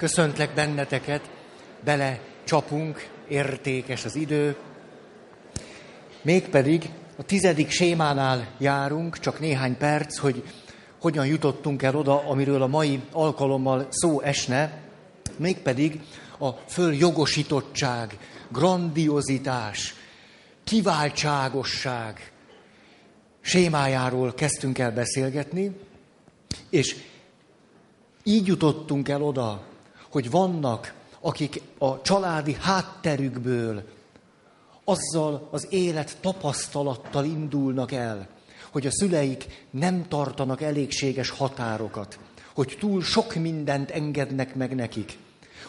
köszöntlek benneteket, bele csapunk, értékes az idő. Mégpedig a tizedik sémánál járunk, csak néhány perc, hogy hogyan jutottunk el oda, amiről a mai alkalommal szó esne, mégpedig a följogosítottság, grandiozitás, kiváltságosság sémájáról kezdtünk el beszélgetni, és így jutottunk el oda, hogy vannak, akik a családi hátterükből azzal az élet tapasztalattal indulnak el, hogy a szüleik nem tartanak elégséges határokat, hogy túl sok mindent engednek meg nekik,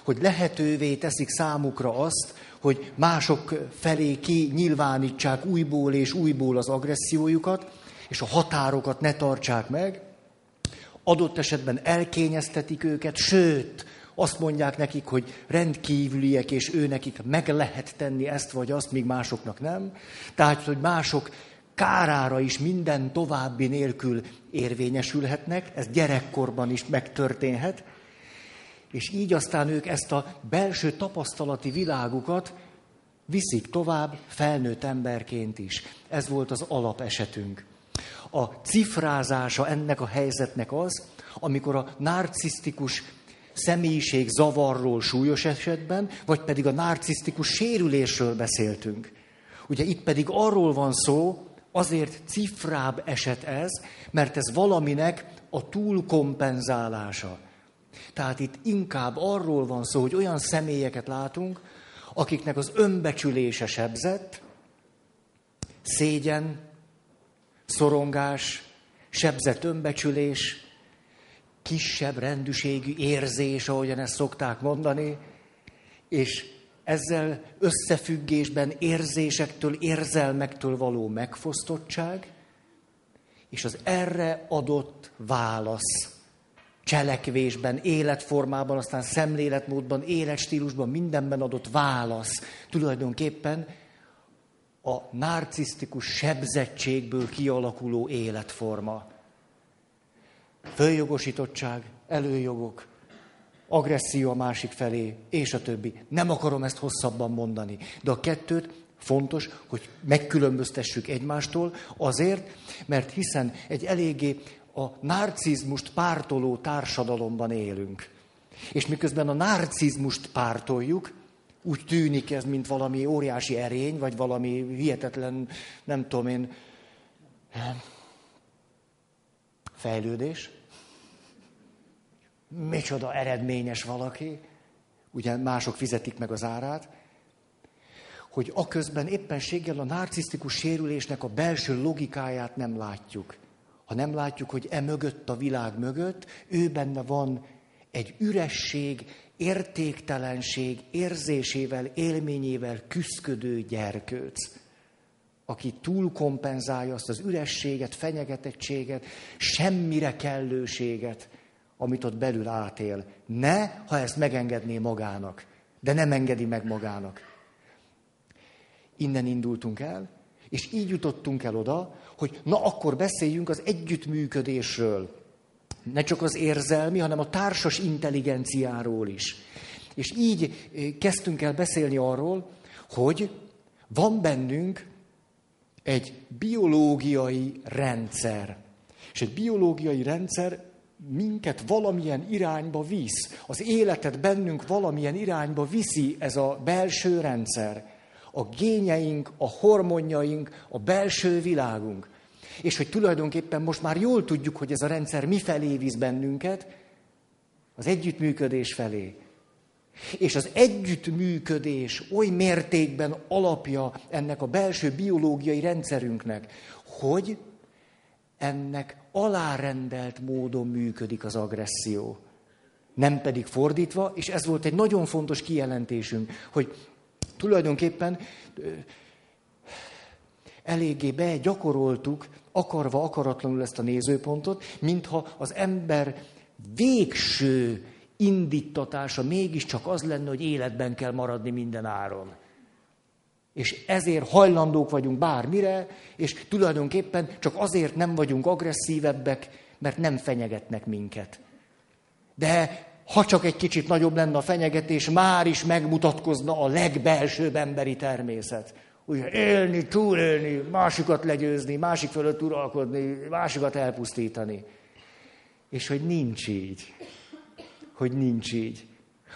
hogy lehetővé teszik számukra azt, hogy mások felé ki újból és újból az agressziójukat, és a határokat ne tartsák meg, adott esetben elkényeztetik őket, sőt, azt mondják nekik, hogy rendkívüliek, és ő nekik meg lehet tenni ezt vagy azt, míg másoknak nem. Tehát, hogy mások kárára is minden további nélkül érvényesülhetnek, ez gyerekkorban is megtörténhet, és így aztán ők ezt a belső tapasztalati világukat viszik tovább felnőtt emberként is. Ez volt az alapesetünk. A cifrázása ennek a helyzetnek az, amikor a narcisztikus személyiség zavarról súlyos esetben, vagy pedig a narcisztikus sérülésről beszéltünk. Ugye itt pedig arról van szó, azért cifrább eset ez, mert ez valaminek a túlkompenzálása. Tehát itt inkább arról van szó, hogy olyan személyeket látunk, akiknek az önbecsülése sebzett, szégyen, szorongás, sebzett önbecsülés, kisebb rendűségű érzés, ahogyan ezt szokták mondani, és ezzel összefüggésben érzésektől, érzelmektől való megfosztottság, és az erre adott válasz cselekvésben, életformában, aztán szemléletmódban, életstílusban, mindenben adott válasz tulajdonképpen a narcisztikus sebzettségből kialakuló életforma. Följogosítottság, előjogok, agresszió a másik felé, és a többi. Nem akarom ezt hosszabban mondani, de a kettőt fontos, hogy megkülönböztessük egymástól, azért, mert hiszen egy eléggé a narcizmust pártoló társadalomban élünk. És miközben a narcizmust pártoljuk, úgy tűnik ez, mint valami óriási erény, vagy valami hihetetlen, nem tudom én, fejlődés. Micsoda eredményes valaki, ugye mások fizetik meg az árát, hogy aközben éppenséggel a narcisztikus sérülésnek a belső logikáját nem látjuk. Ha nem látjuk, hogy e mögött a világ mögött, ő benne van egy üresség, értéktelenség érzésével, élményével küszködő gyerkőc, aki túlkompenzálja azt az ürességet, fenyegetettséget, semmire kellőséget, amit ott belül átél. Ne, ha ezt megengedné magának, de nem engedi meg magának. Innen indultunk el, és így jutottunk el oda, hogy na akkor beszéljünk az együttműködésről. Ne csak az érzelmi, hanem a társas intelligenciáról is. És így eh, kezdtünk el beszélni arról, hogy van bennünk egy biológiai rendszer. És egy biológiai rendszer minket valamilyen irányba visz. Az életet bennünk valamilyen irányba viszi ez a belső rendszer. A gényeink, a hormonjaink, a belső világunk. És hogy tulajdonképpen most már jól tudjuk, hogy ez a rendszer mi felé visz bennünket, az együttműködés felé. És az együttműködés oly mértékben alapja ennek a belső biológiai rendszerünknek, hogy ennek alárendelt módon működik az agresszió. Nem pedig fordítva, és ez volt egy nagyon fontos kijelentésünk, hogy tulajdonképpen eléggé begyakoroltuk, akarva, akaratlanul ezt a nézőpontot, mintha az ember végső indítatása mégiscsak az lenne, hogy életben kell maradni minden áron. És ezért hajlandók vagyunk bármire, és tulajdonképpen csak azért nem vagyunk agresszívebbek, mert nem fenyegetnek minket. De Ha csak egy kicsit nagyobb lenne a fenyegetés, már is megmutatkozna a legbelsőbb emberi természet. Ugye élni, túlélni, másikat legyőzni, másik fölött uralkodni, másikat elpusztítani. És hogy nincs így. Hogy nincs így.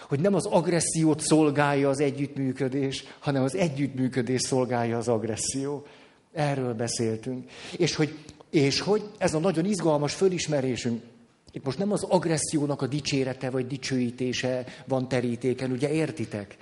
Hogy nem az agressziót szolgálja az együttműködés, hanem az együttműködés szolgálja az agresszió. Erről beszéltünk. És hogy, és hogy ez a nagyon izgalmas fölismerésünk, itt most nem az agressziónak a dicsérete vagy dicsőítése van terítéken, ugye értitek?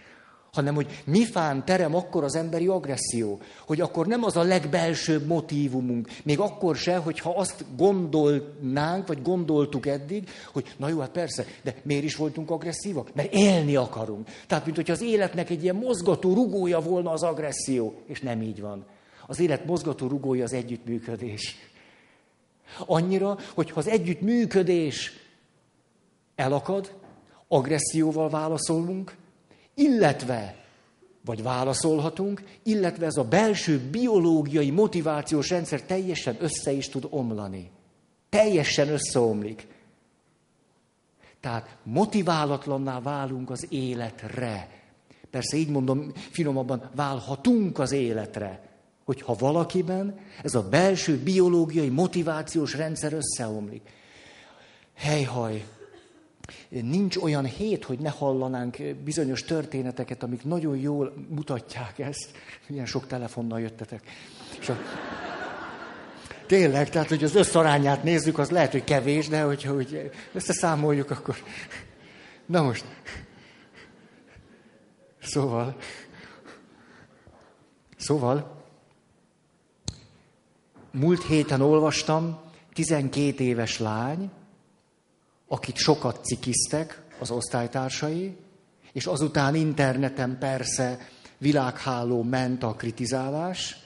Hanem hogy mi fán terem akkor az emberi agresszió, hogy akkor nem az a legbelsőbb motívumunk, még akkor se, hogyha azt gondolnánk, vagy gondoltuk eddig, hogy na jó, hát persze, de miért is voltunk agresszívak? Mert élni akarunk. Tehát, mint hogyha az életnek egy ilyen mozgató rugója volna az agresszió, és nem így van. Az élet mozgató rugója az együttműködés. Annyira, hogy ha az együttműködés elakad, agresszióval válaszolunk, illetve, vagy válaszolhatunk, illetve ez a belső biológiai motivációs rendszer teljesen össze is tud omlani. Teljesen összeomlik. Tehát motiválatlanná válunk az életre. Persze így mondom, finomabban válhatunk az életre, hogyha valakiben ez a belső biológiai motivációs rendszer összeomlik. Helyhaj, Nincs olyan hét, hogy ne hallanánk bizonyos történeteket, amik nagyon jól mutatják ezt. Milyen sok telefonnal jöttetek. És a... Tényleg, tehát, hogy az összarányát nézzük, az lehet, hogy kevés, de hogyha hogy összeszámoljuk, akkor... Na most. Szóval... Szóval... Múlt héten olvastam, 12 éves lány, akit sokat cikiztek az osztálytársai, és azután interneten persze világháló ment a kritizálás,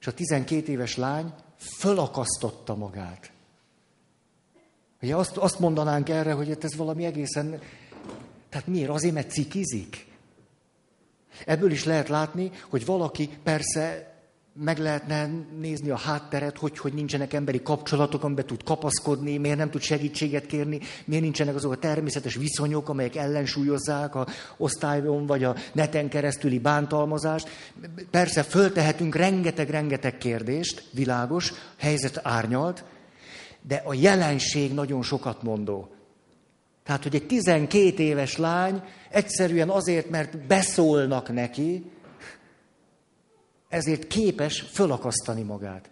és a 12 éves lány fölakasztotta magát. Ugye azt, azt mondanánk erre, hogy ez valami egészen... Tehát miért? Azért, mert cikizik? Ebből is lehet látni, hogy valaki persze meg lehetne nézni a hátteret, hogy, hogy nincsenek emberi kapcsolatok, amiben tud kapaszkodni, miért nem tud segítséget kérni, miért nincsenek azok a természetes viszonyok, amelyek ellensúlyozzák a osztályon vagy a neten keresztüli bántalmazást. Persze föltehetünk rengeteg-rengeteg kérdést, világos, helyzet árnyalt, de a jelenség nagyon sokat mondó. Tehát, hogy egy 12 éves lány egyszerűen azért, mert beszólnak neki, ezért képes fölakasztani magát.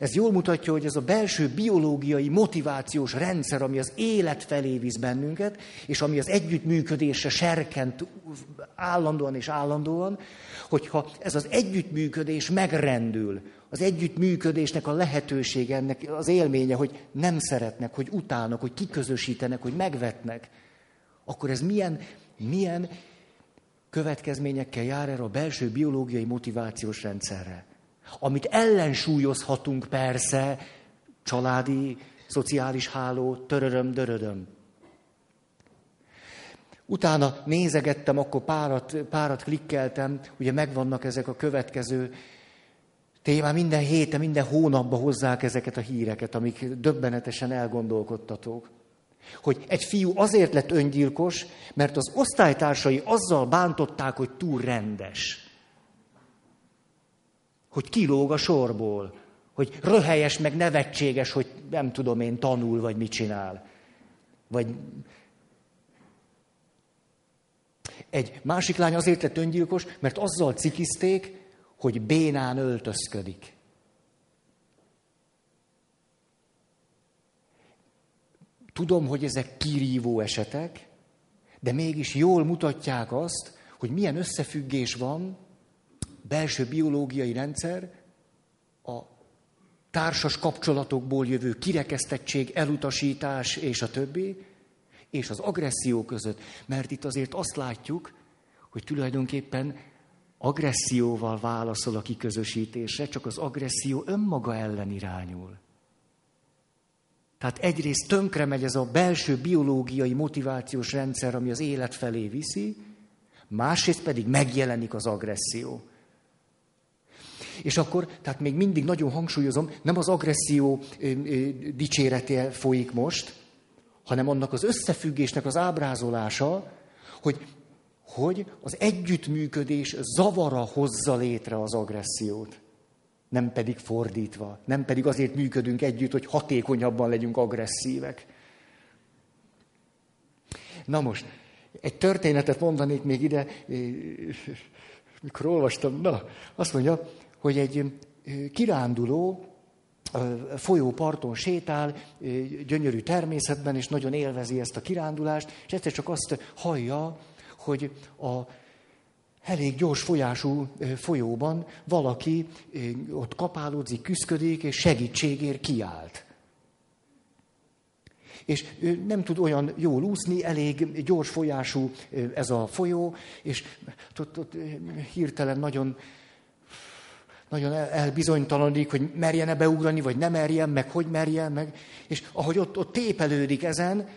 Ez jól mutatja, hogy ez a belső biológiai motivációs rendszer, ami az élet felé visz bennünket, és ami az együttműködésre serkent állandóan és állandóan, hogyha ez az együttműködés megrendül, az együttműködésnek a lehetősége, ennek az élménye, hogy nem szeretnek, hogy utálnak, hogy kiközösítenek, hogy megvetnek, akkor ez milyen, milyen következményekkel jár erre a belső biológiai motivációs rendszerre. Amit ellensúlyozhatunk persze, családi, szociális háló, töröröm, dörödöm. Utána nézegettem, akkor párat, párat klikkeltem, ugye megvannak ezek a következő témák, minden héten, minden hónapban hozzák ezeket a híreket, amik döbbenetesen elgondolkodtatók hogy egy fiú azért lett öngyilkos, mert az osztálytársai azzal bántották, hogy túl rendes. Hogy kilóg a sorból. Hogy röhelyes, meg nevetséges, hogy nem tudom én, tanul, vagy mit csinál. Vagy egy másik lány azért lett öngyilkos, mert azzal cikizték, hogy bénán öltözködik. Tudom, hogy ezek kirívó esetek, de mégis jól mutatják azt, hogy milyen összefüggés van belső biológiai rendszer, a társas kapcsolatokból jövő kirekesztettség, elutasítás és a többi, és az agresszió között. Mert itt azért azt látjuk, hogy tulajdonképpen agresszióval válaszol a kiközösítésre, csak az agresszió önmaga ellen irányul. Tehát egyrészt tönkre megy ez a belső biológiai motivációs rendszer, ami az élet felé viszi, másrészt pedig megjelenik az agresszió. És akkor, tehát még mindig nagyon hangsúlyozom, nem az agresszió ö, ö, dicsérete folyik most, hanem annak az összefüggésnek az ábrázolása, hogy, hogy az együttműködés zavara hozza létre az agressziót. Nem pedig fordítva. Nem pedig azért működünk együtt, hogy hatékonyabban legyünk agresszívek. Na most, egy történetet mondanék még ide, mikor olvastam, na, azt mondja, hogy egy kiránduló folyóparton sétál, gyönyörű természetben, és nagyon élvezi ezt a kirándulást, és egyszer csak azt hallja, hogy a elég gyors folyású folyóban valaki ott kapálódzik, küszködik, és segítségért kiállt. És nem tud olyan jól úszni, elég gyors folyású ez a folyó, és ott, ott hirtelen nagyon nagyon elbizonytalanodik, hogy merjen-e beugrani, vagy nem merjen, meg hogy merjen, meg. És ahogy ott, ott tépelődik ezen,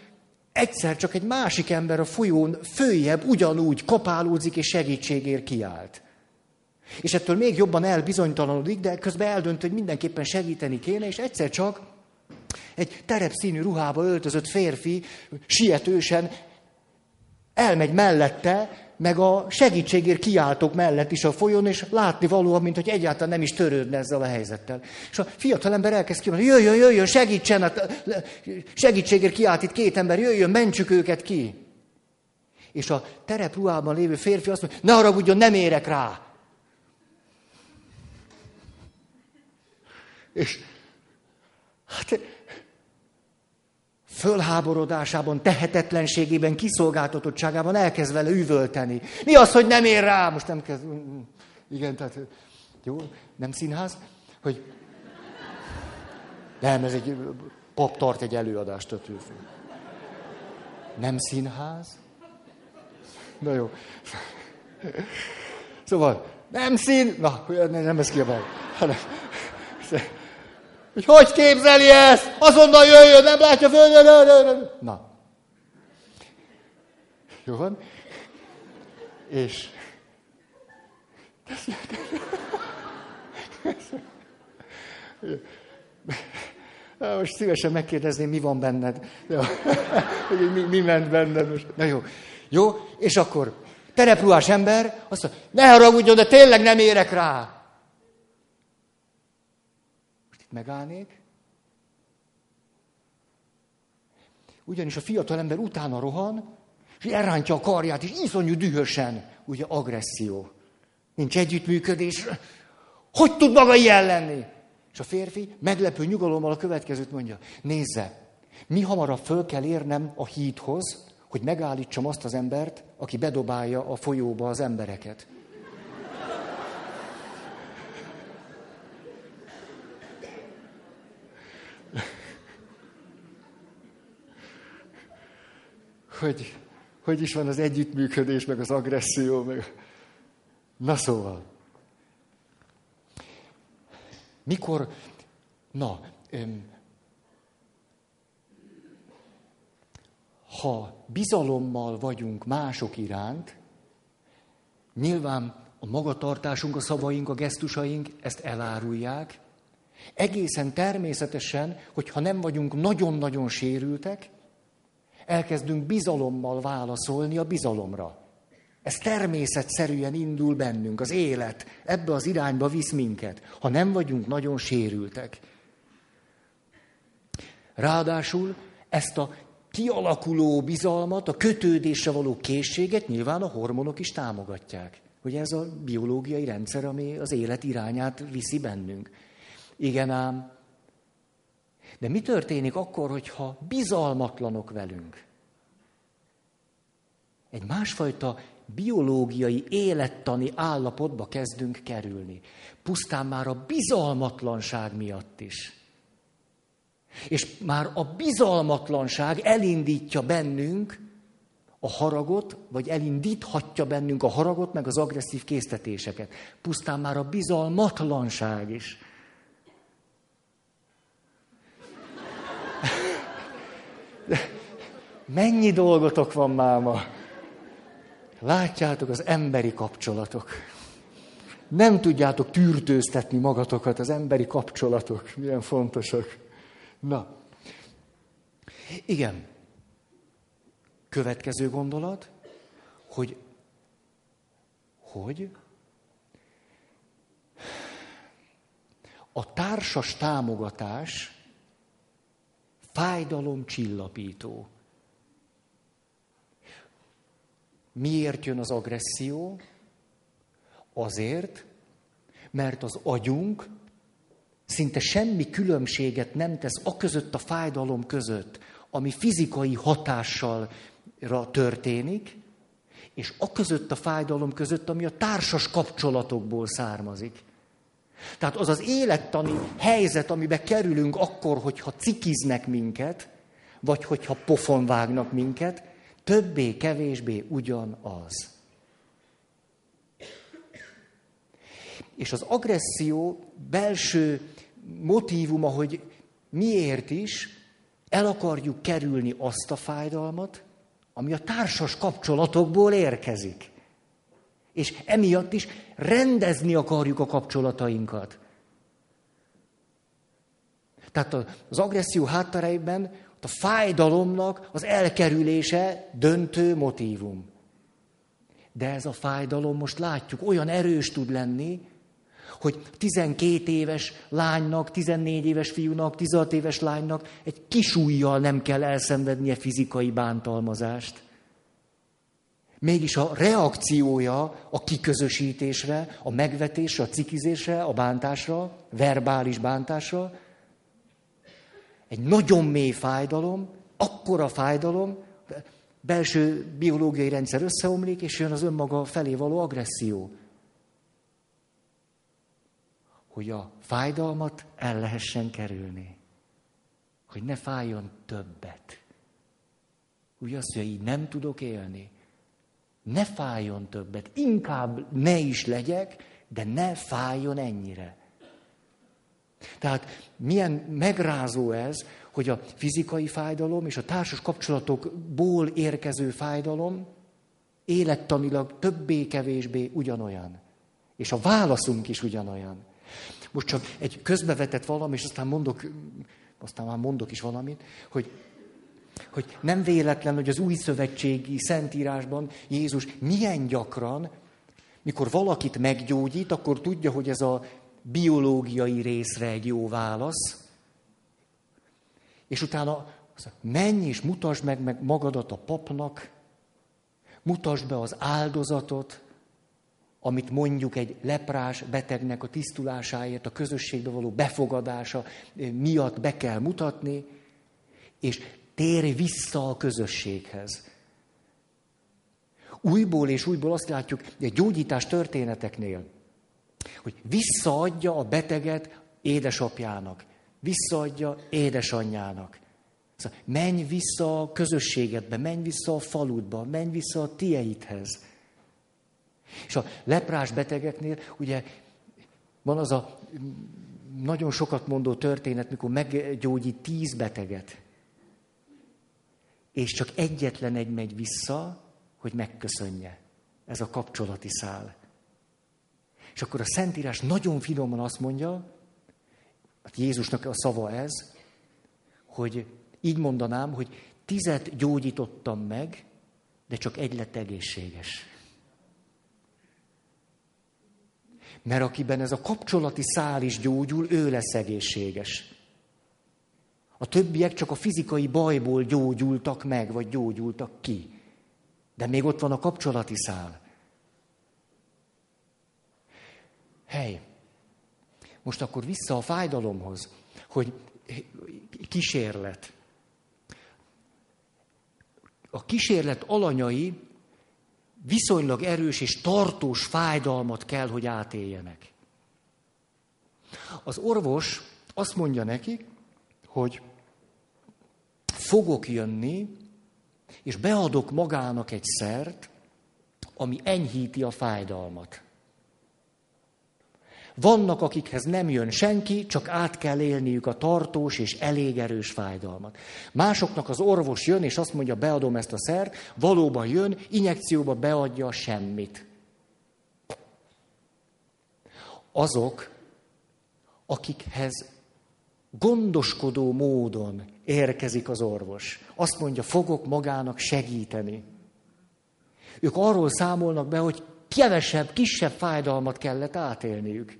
egyszer csak egy másik ember a folyón följebb ugyanúgy kapálódzik és segítségért kiált. És ettől még jobban elbizonytalanodik, de közben eldönt, hogy mindenképpen segíteni kéne, és egyszer csak egy terepszínű ruhába öltözött férfi sietősen elmegy mellette, meg a segítségért kiáltók mellett is a folyón, és látni valóan, mint hogy egyáltalán nem is törődne ezzel a helyzettel. És a fiatalember elkezd kiáltani, jöjjön, jöjjön, segítsen, hát, segítségért kiált itt két ember, jöjjön, mentsük őket ki. És a terepruhában lévő férfi azt mondja, ne haragudjon, nem érek rá. És hát fölháborodásában, tehetetlenségében, kiszolgáltatottságában elkezd vele üvölteni. Mi az, hogy nem ér rá? Most nem kezd... Igen, tehát jó, nem színház, hogy nem, ez egy pap tart egy előadást a tűző. Nem színház? Na jó. Szóval, nem szín... Na, nem ez kiabál. Hanem, hogy hogy képzeli ezt? Azonnal jöjjön, nem látja földön. Na. Jó van? És... Most szívesen megkérdezném, mi van benned. Mi, mi ment benned most. Na jó. Jó, és akkor terepruhás ember azt mondja, ne haragudjon, de tényleg nem érek rá megállnék, ugyanis a fiatal ember utána rohan, és elrántja a karját, és iszonyú dühösen, ugye agresszió. Nincs együttműködés. Hogy tud maga ilyen lenni? És a férfi meglepő nyugalommal a következőt mondja. Nézze, mi hamarabb föl kell érnem a hídhoz, hogy megállítsam azt az embert, aki bedobálja a folyóba az embereket. Hogy hogy is van az együttműködés, meg az agresszió, meg... Na szóval. Mikor, na, öm, ha bizalommal vagyunk mások iránt, nyilván a magatartásunk, a szavaink, a gesztusaink ezt elárulják. Egészen természetesen, hogyha nem vagyunk nagyon-nagyon sérültek, elkezdünk bizalommal válaszolni a bizalomra. Ez természetszerűen indul bennünk, az élet ebbe az irányba visz minket, ha nem vagyunk nagyon sérültek. Ráadásul ezt a kialakuló bizalmat, a kötődésre való készséget nyilván a hormonok is támogatják. Hogy ez a biológiai rendszer, ami az élet irányát viszi bennünk. Igen ám, de mi történik akkor, hogyha bizalmatlanok velünk? Egy másfajta biológiai, élettani állapotba kezdünk kerülni. Pusztán már a bizalmatlanság miatt is. És már a bizalmatlanság elindítja bennünk a haragot, vagy elindíthatja bennünk a haragot, meg az agresszív késztetéseket. Pusztán már a bizalmatlanság is. Mennyi dolgotok van máma? Látjátok, az emberi kapcsolatok. Nem tudjátok tűrtőztetni magatokat, az emberi kapcsolatok milyen fontosak. Na, igen. Következő gondolat, hogy hogy a társas támogatás fájdalom csillapító. Miért jön az agresszió? Azért, mert az agyunk szinte semmi különbséget nem tesz a között a fájdalom között, ami fizikai hatással történik, és a között a fájdalom között, ami a társas kapcsolatokból származik. Tehát az az élettani helyzet, amibe kerülünk akkor, hogyha cikiznek minket, vagy hogyha pofon vágnak minket, többé-kevésbé ugyanaz. És az agresszió belső motívuma, hogy miért is el akarjuk kerülni azt a fájdalmat, ami a társas kapcsolatokból érkezik. És emiatt is rendezni akarjuk a kapcsolatainkat. Tehát az agresszió háttereiben a fájdalomnak az elkerülése döntő motívum. De ez a fájdalom, most látjuk, olyan erős tud lenni, hogy 12 éves lánynak, 14 éves fiúnak, 16 éves lánynak egy kis ujjal nem kell elszenvednie fizikai bántalmazást. Mégis a reakciója a kiközösítésre, a megvetésre, a cikizésre, a bántásra, verbális bántásra, egy nagyon mély fájdalom, akkora fájdalom, belső biológiai rendszer összeomlik, és jön az önmaga felé való agresszió hogy a fájdalmat el lehessen kerülni. Hogy ne fájjon többet. Úgy azt, hogy így nem tudok élni. Ne fájjon többet. Inkább ne is legyek, de ne fájjon ennyire. Tehát milyen megrázó ez, hogy a fizikai fájdalom és a társas kapcsolatokból érkező fájdalom élettanilag többé-kevésbé ugyanolyan. És a válaszunk is ugyanolyan. Most csak egy közbevetett valami, és aztán mondok, aztán már mondok is valamit, hogy, hogy nem véletlen, hogy az új szövetségi szentírásban Jézus milyen gyakran, mikor valakit meggyógyít, akkor tudja, hogy ez a biológiai részre egy jó válasz, és utána menj és mutasd meg, meg magadat a papnak, mutasd be az áldozatot, amit mondjuk egy leprás betegnek a tisztulásáért, a közösségbe való befogadása miatt be kell mutatni, és térj vissza a közösséghez. Újból és újból azt látjuk, a gyógyítás történeteknél, hogy visszaadja a beteget édesapjának, visszaadja édesanyjának. Szóval menj vissza a közösségedbe, menj vissza a faludba, menj vissza a tieidhez. És a leprás betegeknél ugye van az a nagyon sokat mondó történet, mikor meggyógyít tíz beteget. És csak egyetlen egy megy vissza, hogy megköszönje. Ez a kapcsolati szál. És akkor a Szentírás nagyon finoman azt mondja, hát Jézusnak a szava ez, hogy így mondanám, hogy tizet gyógyítottam meg, de csak egy lett egészséges. Mert akiben ez a kapcsolati szál is gyógyul, ő lesz egészséges. A többiek csak a fizikai bajból gyógyultak meg, vagy gyógyultak ki. De még ott van a kapcsolati szál. Hely, most akkor vissza a fájdalomhoz, hogy kísérlet. A kísérlet alanyai viszonylag erős és tartós fájdalmat kell, hogy átéljenek. Az orvos azt mondja nekik, hogy fogok jönni, és beadok magának egy szert, ami enyhíti a fájdalmat. Vannak, akikhez nem jön senki, csak át kell élniük a tartós és elég erős fájdalmat. Másoknak az orvos jön, és azt mondja, beadom ezt a szert, valóban jön, injekcióba beadja semmit. Azok, akikhez gondoskodó módon érkezik az orvos. Azt mondja, fogok magának segíteni. Ők arról számolnak be, hogy kevesebb, kisebb fájdalmat kellett átélniük,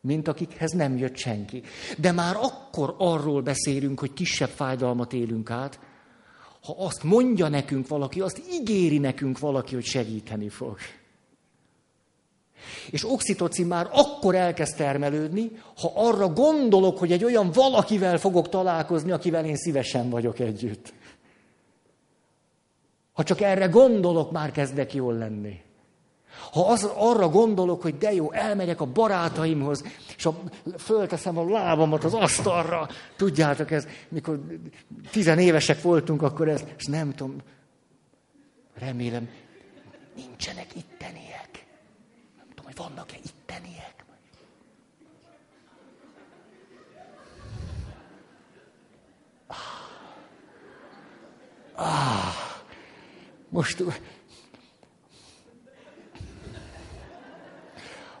mint akikhez nem jött senki. De már akkor arról beszélünk, hogy kisebb fájdalmat élünk át, ha azt mondja nekünk valaki, azt ígéri nekünk valaki, hogy segíteni fog. És oxitocin már akkor elkezd termelődni, ha arra gondolok, hogy egy olyan valakivel fogok találkozni, akivel én szívesen vagyok együtt. Ha csak erre gondolok, már kezdek jól lenni. Ha az, arra gondolok, hogy de jó, elmegyek a barátaimhoz, és a, fölteszem a lábamat az asztalra, tudjátok, ez, mikor tizenévesek voltunk, akkor ez, és nem tudom, remélem, nincsenek tudom, hogy vannak-e itteniek. Ah. Ah. Most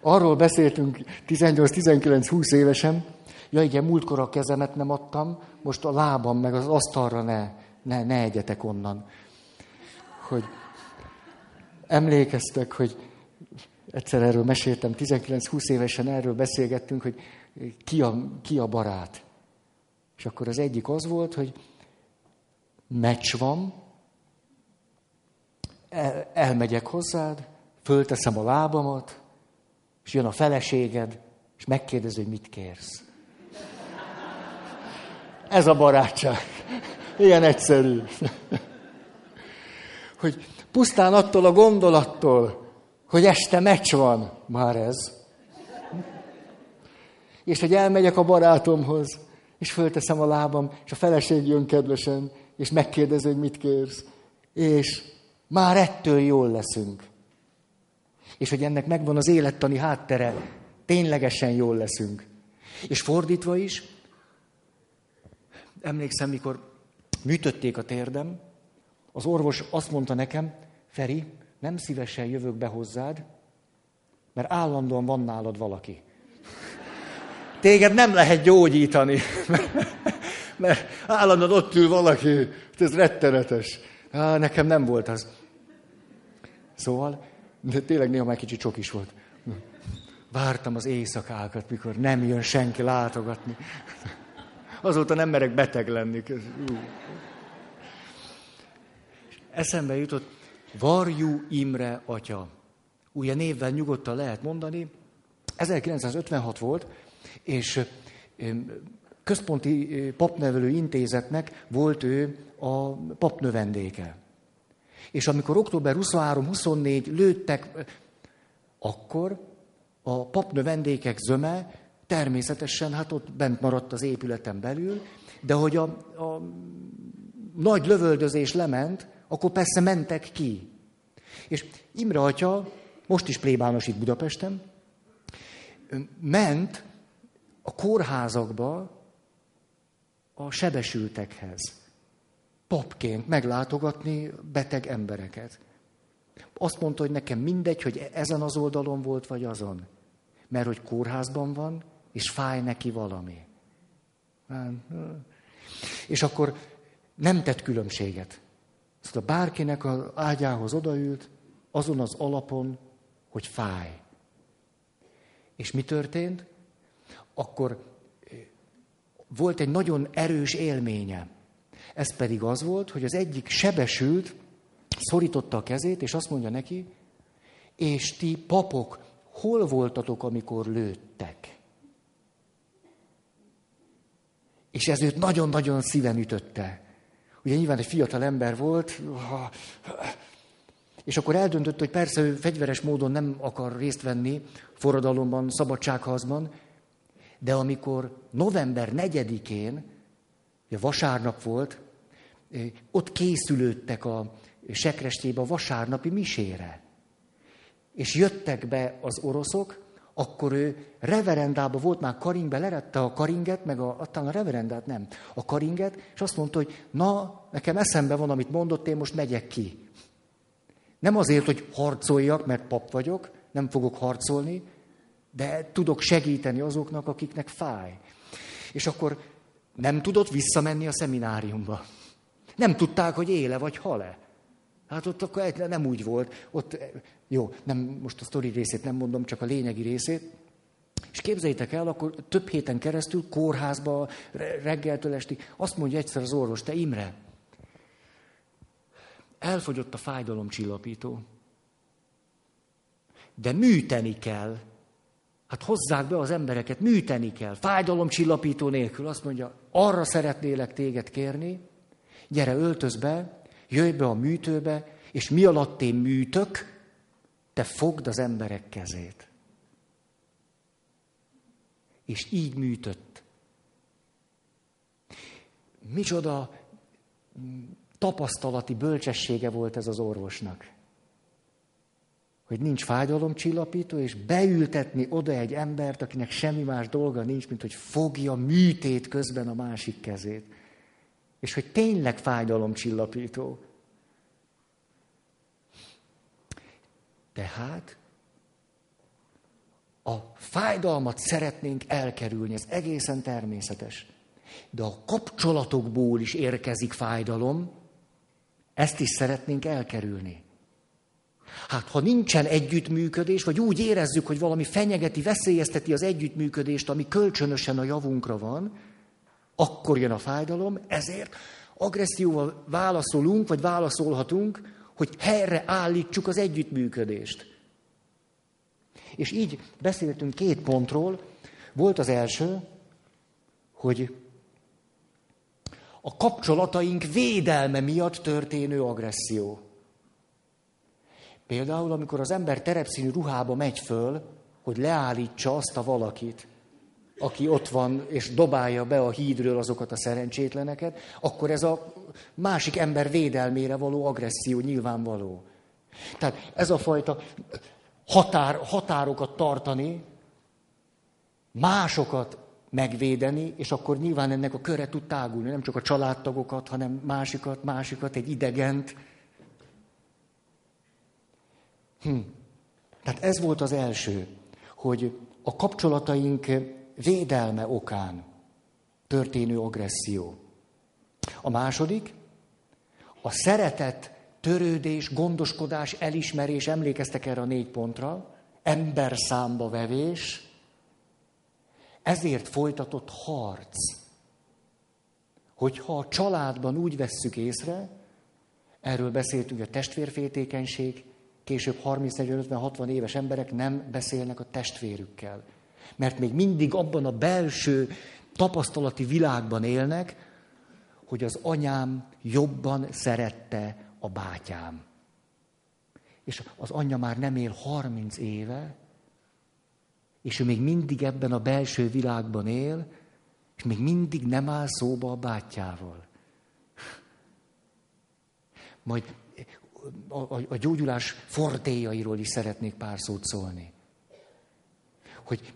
Arról beszéltünk 18-19-20 évesen, ja igen, múltkor a kezemet nem adtam, most a lábam meg az asztalra ne, ne, ne egyetek onnan. Hogy emlékeztek, hogy egyszer erről meséltem, 19-20 évesen erről beszélgettünk, hogy ki a, ki a barát. És akkor az egyik az volt, hogy meccs van, el, elmegyek hozzád, fölteszem a lábamat, és jön a feleséged, és megkérdezi, hogy mit kérsz. Ez a barátság. Ilyen egyszerű. Hogy pusztán attól a gondolattól, hogy este meccs van, már ez. És hogy elmegyek a barátomhoz, és fölteszem a lábam, és a feleség jön kedvesen, és megkérdezi, hogy mit kérsz. És már ettől jól leszünk és hogy ennek megvan az élettani háttere, ténylegesen jól leszünk. És fordítva is, emlékszem, mikor műtötték a térdem, az orvos azt mondta nekem, Feri, nem szívesen jövök be hozzád, mert állandóan van nálad valaki. Téged nem lehet gyógyítani, mert állandóan ott ül valaki, ez rettenetes. Á, nekem nem volt az. Szóval de tényleg néha már kicsit csok is volt. Vártam az éjszakákat, mikor nem jön senki látogatni. Azóta nem merek beteg lenni. Eszembe jutott Varjú Imre atya. Ugye névvel nyugodtan lehet mondani. 1956 volt, és központi papnevelő intézetnek volt ő a papnövendéke. És amikor október 23-24 lőttek, akkor a papnövendékek zöme természetesen hát ott bent maradt az épületen belül, de hogy a, a nagy lövöldözés lement, akkor persze mentek ki. És Imre atya, most is plébános itt Budapesten, ment a kórházakba a sebesültekhez papként meglátogatni beteg embereket. Azt mondta, hogy nekem mindegy, hogy ezen az oldalon volt, vagy azon. Mert hogy kórházban van, és fáj neki valami. És akkor nem tett különbséget. Szóval bárkinek az ágyához odaült, azon az alapon, hogy fáj. És mi történt? Akkor eh, volt egy nagyon erős élménye. Ez pedig az volt, hogy az egyik sebesült szorította a kezét, és azt mondja neki, és ti papok, hol voltatok, amikor lőttek? És ez őt nagyon-nagyon szíven ütötte. Ugye nyilván egy fiatal ember volt, és akkor eldöntött, hogy persze ő fegyveres módon nem akar részt venni forradalomban, szabadsághazban, de amikor november 4-én ugye vasárnap volt, ott készülődtek a sekrestébe a vasárnapi misére. És jöttek be az oroszok, akkor ő reverendába volt már karingbe, lerette a karinget, meg a, aztán a reverendát nem, a karinget, és azt mondta, hogy na, nekem eszembe van, amit mondott, én most megyek ki. Nem azért, hogy harcoljak, mert pap vagyok, nem fogok harcolni, de tudok segíteni azoknak, akiknek fáj. És akkor nem tudott visszamenni a szemináriumba. Nem tudták, hogy éle vagy hale. Hát ott akkor nem úgy volt. Ott, jó, nem, most a sztori részét nem mondom, csak a lényegi részét. És képzeljétek el, akkor több héten keresztül kórházba, reggeltől estig, azt mondja egyszer az orvos, te Imre, elfogyott a fájdalomcsillapító, de műteni kell. Hát hozzák be az embereket, műteni kell, fájdalomcsillapító nélkül. Azt mondja, arra szeretnélek téged kérni, gyere öltöz be, jöjj be a műtőbe, és mi alatt én műtök, te fogd az emberek kezét. És így műtött. Micsoda tapasztalati bölcsessége volt ez az orvosnak. Hogy nincs fájdalomcsillapító, és beültetni oda egy embert, akinek semmi más dolga nincs, mint hogy fogja műtét közben a másik kezét. És hogy tényleg fájdalomcsillapító. Tehát a fájdalmat szeretnénk elkerülni, ez egészen természetes. De a kapcsolatokból is érkezik fájdalom, ezt is szeretnénk elkerülni. Hát, ha nincsen együttműködés, vagy úgy érezzük, hogy valami fenyegeti, veszélyezteti az együttműködést, ami kölcsönösen a javunkra van, akkor jön a fájdalom, ezért agresszióval válaszolunk, vagy válaszolhatunk, hogy helyre állítsuk az együttműködést. És így beszéltünk két pontról. Volt az első, hogy a kapcsolataink védelme miatt történő agresszió. Például, amikor az ember terepszínű ruhába megy föl, hogy leállítsa azt a valakit, aki ott van, és dobálja be a hídről azokat a szerencsétleneket, akkor ez a másik ember védelmére való agresszió nyilvánvaló. Tehát ez a fajta határ, határokat tartani, másokat megvédeni, és akkor nyilván ennek a köre tud tágulni, nem csak a családtagokat, hanem másikat, másikat, egy idegent. Hm. Tehát ez volt az első, hogy a kapcsolataink védelme okán történő agresszió. A második, a szeretet, törődés, gondoskodás, elismerés, emlékeztek erre a négy pontra, ember számba vevés, ezért folytatott harc. Hogyha a családban úgy vesszük észre, erről beszéltünk a testvérféltékenység, később 30, 40, 50, 60 éves emberek nem beszélnek a testvérükkel. Mert még mindig abban a belső tapasztalati világban élnek, hogy az anyám jobban szerette a bátyám. És az anyja már nem él 30 éve, és ő még mindig ebben a belső világban él, és még mindig nem áll szóba a bátyjával. Majd a, a, a gyógyulás fordéjairól is szeretnék pár szót szólni. Hogy,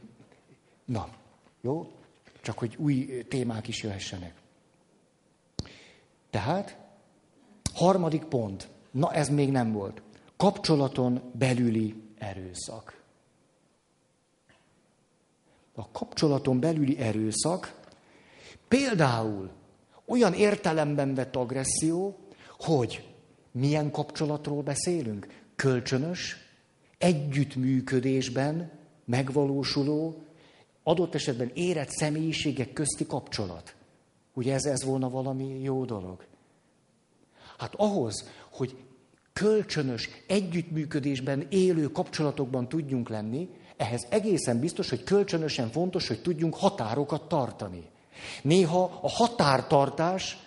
na, jó? Csak hogy új témák is jöhessenek. Tehát, harmadik pont. Na, ez még nem volt. Kapcsolaton belüli erőszak. A kapcsolaton belüli erőszak például olyan értelemben vett agresszió, hogy milyen kapcsolatról beszélünk? Kölcsönös, együttműködésben megvalósuló, adott esetben érett személyiségek közti kapcsolat. Ugye ez, ez volna valami jó dolog? Hát ahhoz, hogy kölcsönös, együttműködésben élő kapcsolatokban tudjunk lenni, ehhez egészen biztos, hogy kölcsönösen fontos, hogy tudjunk határokat tartani. Néha a határtartás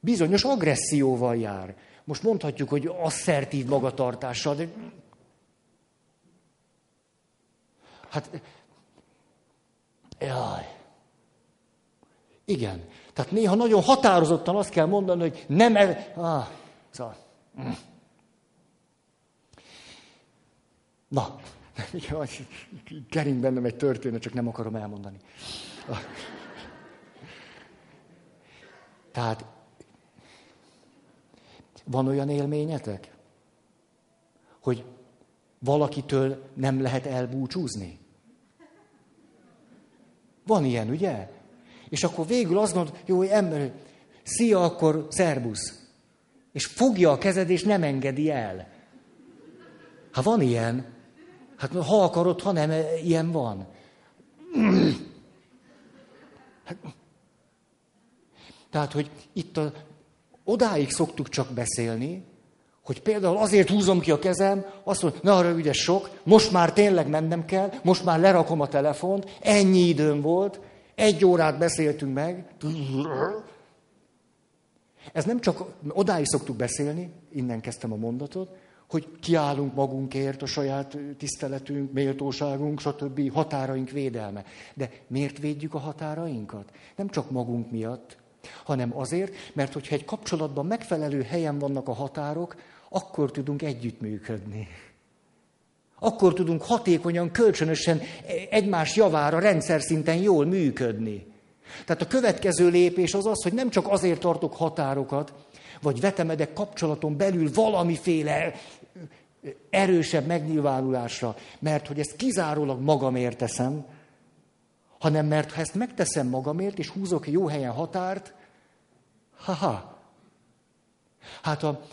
bizonyos agresszióval jár. Most mondhatjuk, hogy asszertív magatartással, de... Hát... Jaj. Igen. Tehát néha nagyon határozottan azt kell mondani, hogy nem el... Ah, szóval. Na, kering bennem egy történet, csak nem akarom elmondani. Tehát van olyan élményetek, hogy valakitől nem lehet elbúcsúzni? Van ilyen, ugye? És akkor végül azt mondod, jó, ember, szia, akkor szerbusz. És fogja a kezed, és nem engedi el. Hát van ilyen. Hát ha akarod, ha nem, ilyen van. Hát, tehát, hogy itt a, odáig szoktuk csak beszélni, hogy például azért húzom ki a kezem, azt mondom, ne arra ügyes sok, most már tényleg mennem kell, most már lerakom a telefont, ennyi időm volt, egy órát beszéltünk meg. Ez nem csak odáig szoktuk beszélni, innen kezdtem a mondatot, hogy kiállunk magunkért, a saját tiszteletünk, méltóságunk, stb. határaink védelme. De miért védjük a határainkat? Nem csak magunk miatt, hanem azért, mert hogyha egy kapcsolatban megfelelő helyen vannak a határok, akkor tudunk együttműködni. Akkor tudunk hatékonyan, kölcsönösen egymás javára rendszer szinten jól működni. Tehát a következő lépés az az, hogy nem csak azért tartok határokat, vagy vetemedek kapcsolaton belül valamiféle erősebb megnyilvánulásra, mert hogy ezt kizárólag magamért teszem, hanem mert ha ezt megteszem magamért, és húzok jó helyen határt, haha. Hát a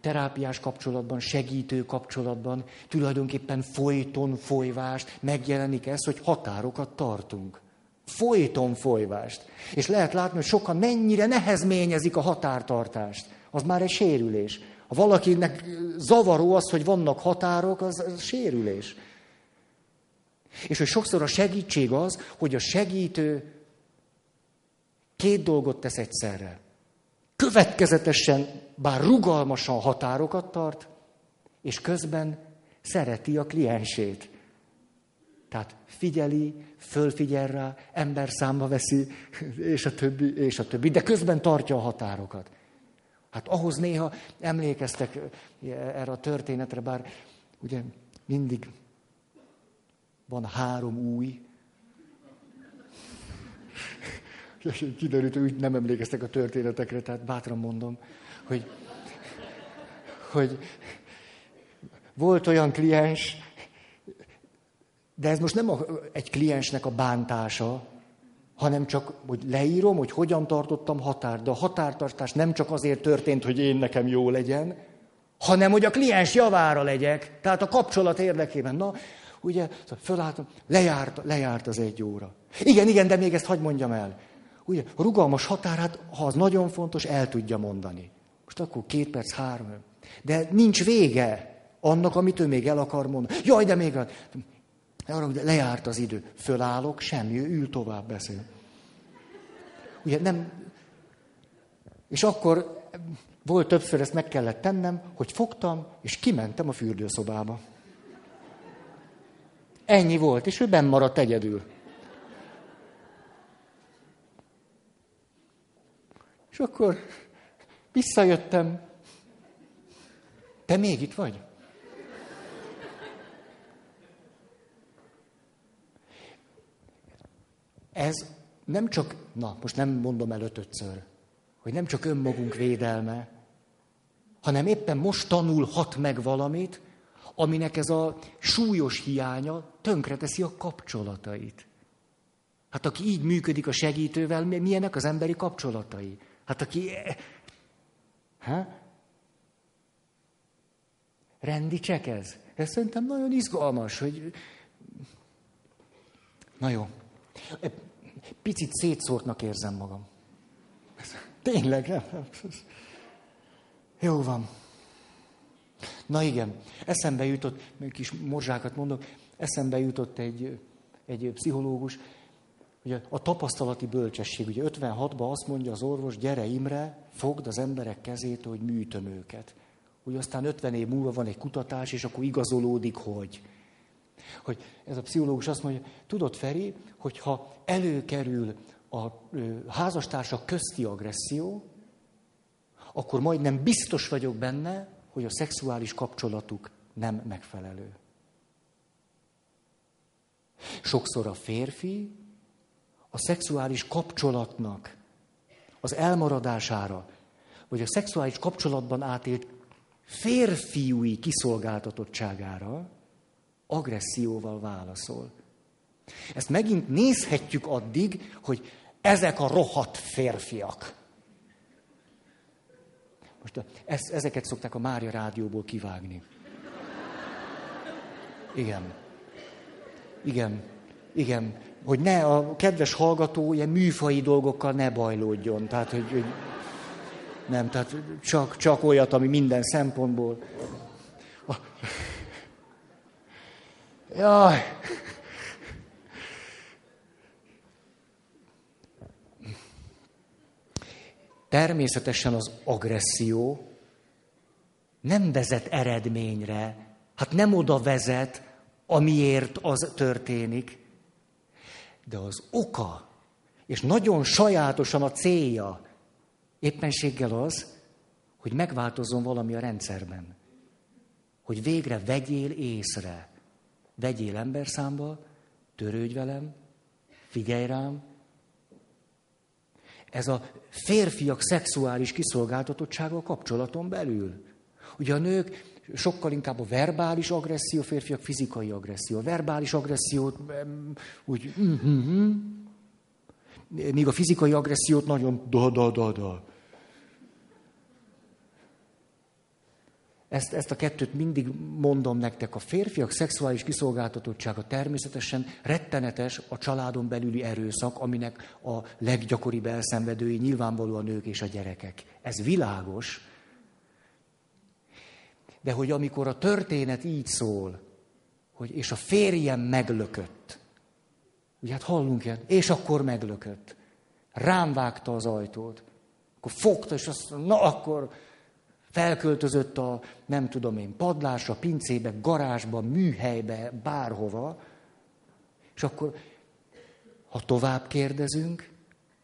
terápiás kapcsolatban, segítő kapcsolatban tulajdonképpen folyton folyvást megjelenik ez, hogy határokat tartunk. Folyton folyvást. És lehet látni, hogy sokan mennyire nehezményezik a határtartást. Az már egy sérülés. Ha valakinek zavaró az, hogy vannak határok, az, az sérülés. És hogy sokszor a segítség az, hogy a segítő két dolgot tesz egyszerre. Következetesen, bár rugalmasan határokat tart, és közben szereti a kliensét. Tehát figyeli, fölfigyel rá, ember számba veszi, és a többi, és a többi, de közben tartja a határokat. Hát ahhoz néha emlékeztek erre a történetre, bár ugye mindig van három új. Kiderült, hogy nem emlékeztek a történetekre, tehát bátran mondom, hogy, hogy volt olyan kliens, de ez most nem a, egy kliensnek a bántása, hanem csak, hogy leírom, hogy hogyan tartottam határt. De a határtartás nem csak azért történt, hogy én nekem jó legyen, hanem hogy a kliens javára legyek, tehát a kapcsolat érdekében. Na, ugye, fölálltam, lejárt, lejárt az egy óra. Igen, igen, de még ezt hagyd mondjam el. Ugye, a rugalmas határát, ha az nagyon fontos, el tudja mondani. Most akkor két perc, három. De nincs vége annak, amit ő még el akar mondani. Jaj, de még arra, hogy lejárt az idő. Fölállok, semmi, ő ül tovább, beszél. Ugye nem... És akkor volt többször, ezt meg kellett tennem, hogy fogtam, és kimentem a fürdőszobába. Ennyi volt, és ő benn maradt egyedül. Akkor visszajöttem. Te még itt vagy? Ez nem csak, na, most nem mondom el ötötször, hogy nem csak önmagunk védelme, hanem éppen most tanulhat meg valamit, aminek ez a súlyos hiánya tönkreteszi a kapcsolatait. Hát aki így működik a segítővel, milyenek az emberi kapcsolatai? Hát aki... Ha? Rendi csekez. Ez szerintem nagyon izgalmas, hogy... Na jó. Picit szétszórtnak érzem magam. Tényleg, nem? Jó van. Na igen, eszembe jutott, még kis morzsákat mondok, eszembe jutott egy, egy pszichológus, ugye a tapasztalati bölcsesség, ugye 56-ban azt mondja az orvos, gyere Imre, fogd az emberek kezét, hogy műtöm őket. Ugye aztán 50 év múlva van egy kutatás, és akkor igazolódik, hogy. Hogy ez a pszichológus azt mondja, tudod Feri, hogyha előkerül a házastársak közti agresszió, akkor majdnem biztos vagyok benne, hogy a szexuális kapcsolatuk nem megfelelő. Sokszor a férfi a szexuális kapcsolatnak az elmaradására, vagy a szexuális kapcsolatban átélt férfiúi kiszolgáltatottságára agresszióval válaszol. Ezt megint nézhetjük addig, hogy Ezek a rohadt férfiak. Most ezt, ezeket szokták a Mária rádióból kivágni. Igen. Igen. Igen. Hogy ne a kedves hallgató ilyen műfai dolgokkal ne bajlódjon. Tehát, hogy, hogy nem, tehát csak, csak olyat, ami minden szempontból. Jaj. Természetesen az agresszió nem vezet eredményre, hát nem oda vezet, amiért az történik, de az oka, és nagyon sajátosan a célja éppenséggel az, hogy megváltozzon valami a rendszerben. Hogy végre vegyél észre, vegyél emberszámba, törődj velem, figyelj rám, ez a férfiak szexuális kiszolgáltatottsága a kapcsolaton belül. Ugye a nők sokkal inkább a verbális agresszió, férfiak fizikai agresszió. A verbális agressziót úgy, mm-hmm, míg a fizikai agressziót nagyon da-da-da-da. Ezt, ezt a kettőt mindig mondom nektek. A férfiak szexuális kiszolgáltatottsága természetesen rettenetes a családon belüli erőszak, aminek a leggyakoribb elszenvedői nyilvánvalóan nők és a gyerekek. Ez világos. De hogy amikor a történet így szól, hogy és a férjem meglökött, ugye hát hallunk ilyen, és akkor meglökött, rám vágta az ajtót, akkor fogta, és azt na akkor Felköltözött a, nem tudom én, padlásra, pincébe, garázsba, műhelybe, bárhova. És akkor, ha tovább kérdezünk,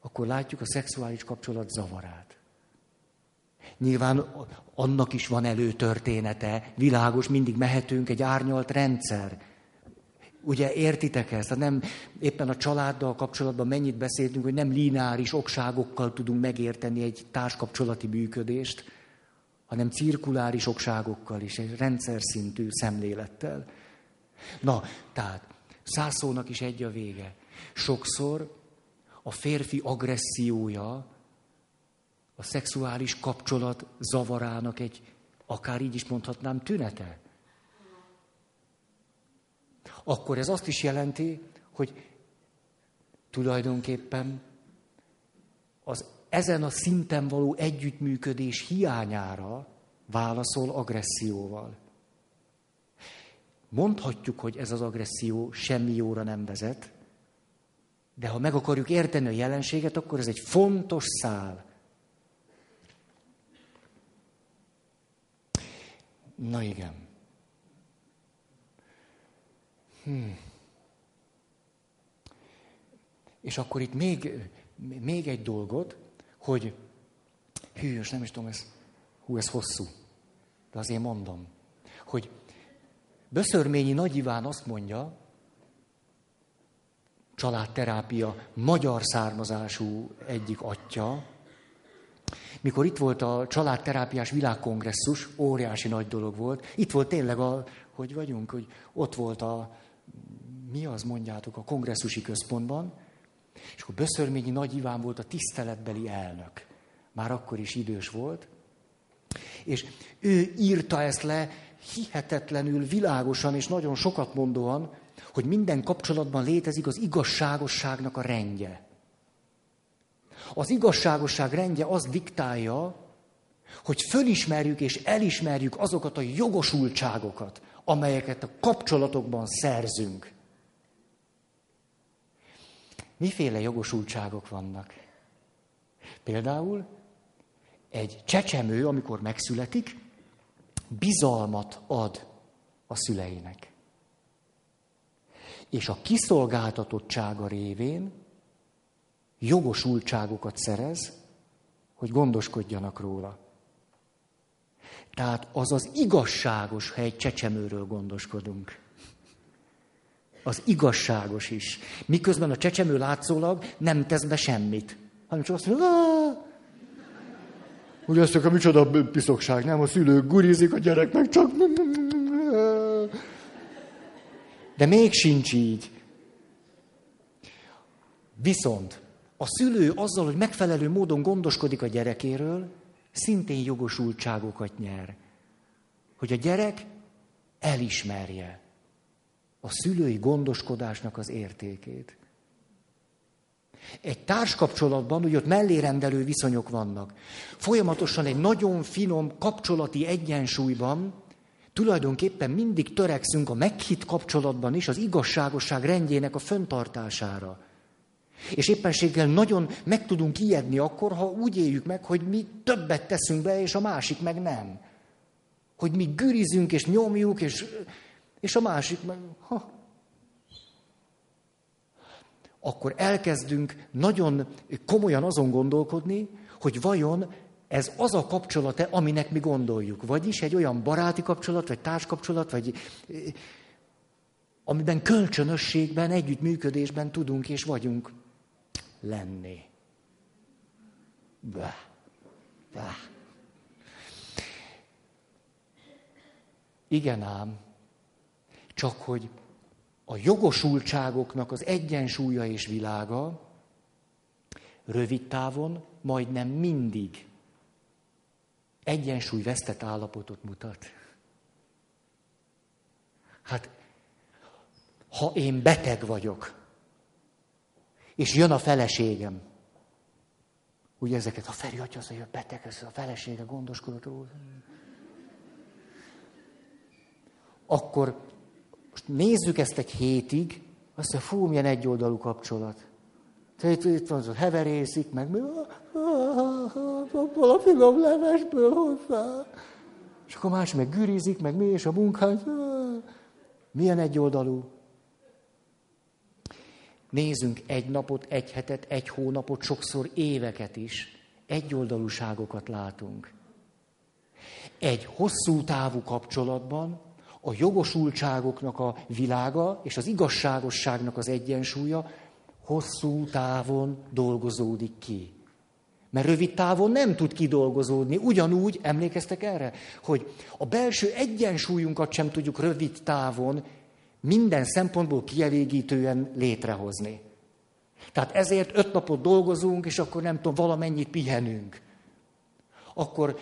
akkor látjuk a szexuális kapcsolat zavarát. Nyilván annak is van előtörténete, világos, mindig mehetünk, egy árnyalt rendszer. Ugye értitek ezt? Hát nem éppen a családdal kapcsolatban mennyit beszéltünk, hogy nem lineáris okságokkal tudunk megérteni egy társkapcsolati működést, hanem cirkuláris okságokkal is, egy rendszer szintű szemlélettel. Na, tehát száz szónak is egy a vége. Sokszor a férfi agressziója a szexuális kapcsolat zavarának egy, akár így is mondhatnám, tünete. Akkor ez azt is jelenti, hogy tulajdonképpen az ezen a szinten való együttműködés hiányára válaszol agresszióval. Mondhatjuk, hogy ez az agresszió semmi jóra nem vezet, de ha meg akarjuk érteni a jelenséget, akkor ez egy fontos szál. Na igen. Hmm. És akkor itt még, még egy dolgot, hogy hűs, nem is tudom, ez, hú, ez hosszú, de azért mondom, hogy Böszörményi Nagy Iván azt mondja, családterápia magyar származású egyik atya, mikor itt volt a családterápiás világkongresszus, óriási nagy dolog volt, itt volt tényleg a, hogy vagyunk, hogy ott volt a, mi az mondjátok, a kongresszusi központban, és akkor Böszörményi Nagy Iván volt a tiszteletbeli elnök. Már akkor is idős volt. És ő írta ezt le hihetetlenül világosan és nagyon sokat mondóan, hogy minden kapcsolatban létezik az igazságosságnak a rendje. Az igazságosság rendje az diktálja, hogy fölismerjük és elismerjük azokat a jogosultságokat, amelyeket a kapcsolatokban szerzünk. Miféle jogosultságok vannak? Például egy csecsemő, amikor megszületik, bizalmat ad a szüleinek. És a kiszolgáltatottsága révén jogosultságokat szerez, hogy gondoskodjanak róla. Tehát az az igazságos, ha egy csecsemőről gondoskodunk az igazságos is. Miközben a csecsemő látszólag nem tesz be semmit. Hanem csak azt mondja, hogy ezt a micsoda piszokság, nem? A szülők gurizik, a gyerek meg csak... De még sincs így. Viszont a szülő azzal, hogy megfelelő módon gondoskodik a gyerekéről, szintén jogosultságokat nyer. Hogy a gyerek elismerje a szülői gondoskodásnak az értékét. Egy társkapcsolatban, hogy ott mellérendelő viszonyok vannak. Folyamatosan egy nagyon finom kapcsolati egyensúlyban tulajdonképpen mindig törekszünk a meghitt kapcsolatban is az igazságosság rendjének a föntartására. És éppenséggel nagyon meg tudunk ijedni akkor, ha úgy éljük meg, hogy mi többet teszünk be, és a másik meg nem. Hogy mi gürizünk, és nyomjuk, és, és a másik meg... Ha. Akkor elkezdünk nagyon komolyan azon gondolkodni, hogy vajon ez az a kapcsolat aminek mi gondoljuk. Vagyis egy olyan baráti kapcsolat, vagy társkapcsolat, vagy amiben kölcsönösségben, együttműködésben tudunk és vagyunk lenni. Bah. Bah. Igen ám, csak hogy a jogosultságoknak az egyensúlya és világa rövid távon majdnem mindig egyensúly vesztett állapotot mutat. Hát, ha én beteg vagyok, és jön a feleségem. Ugye ezeket, a Feri atya, az a beteg, ez a felesége gondoskodott róla. Akkor most nézzük ezt egy hétig, azt mondja, fú, milyen egyoldalú kapcsolat. Tehát itt, van az, heverészik, meg mi, abból a finom levesből hozzá. És akkor más meg gürizik, meg mi, és a munkás, milyen egyoldalú. Nézzünk egy napot, egy hetet, egy hónapot, sokszor éveket is. Egyoldalúságokat látunk. Egy hosszú távú kapcsolatban a jogosultságoknak a világa és az igazságosságnak az egyensúlya hosszú távon dolgozódik ki. Mert rövid távon nem tud kidolgozódni. Ugyanúgy, emlékeztek erre, hogy a belső egyensúlyunkat sem tudjuk rövid távon minden szempontból kielégítően létrehozni. Tehát ezért öt napot dolgozunk, és akkor nem tudom, valamennyit pihenünk. Akkor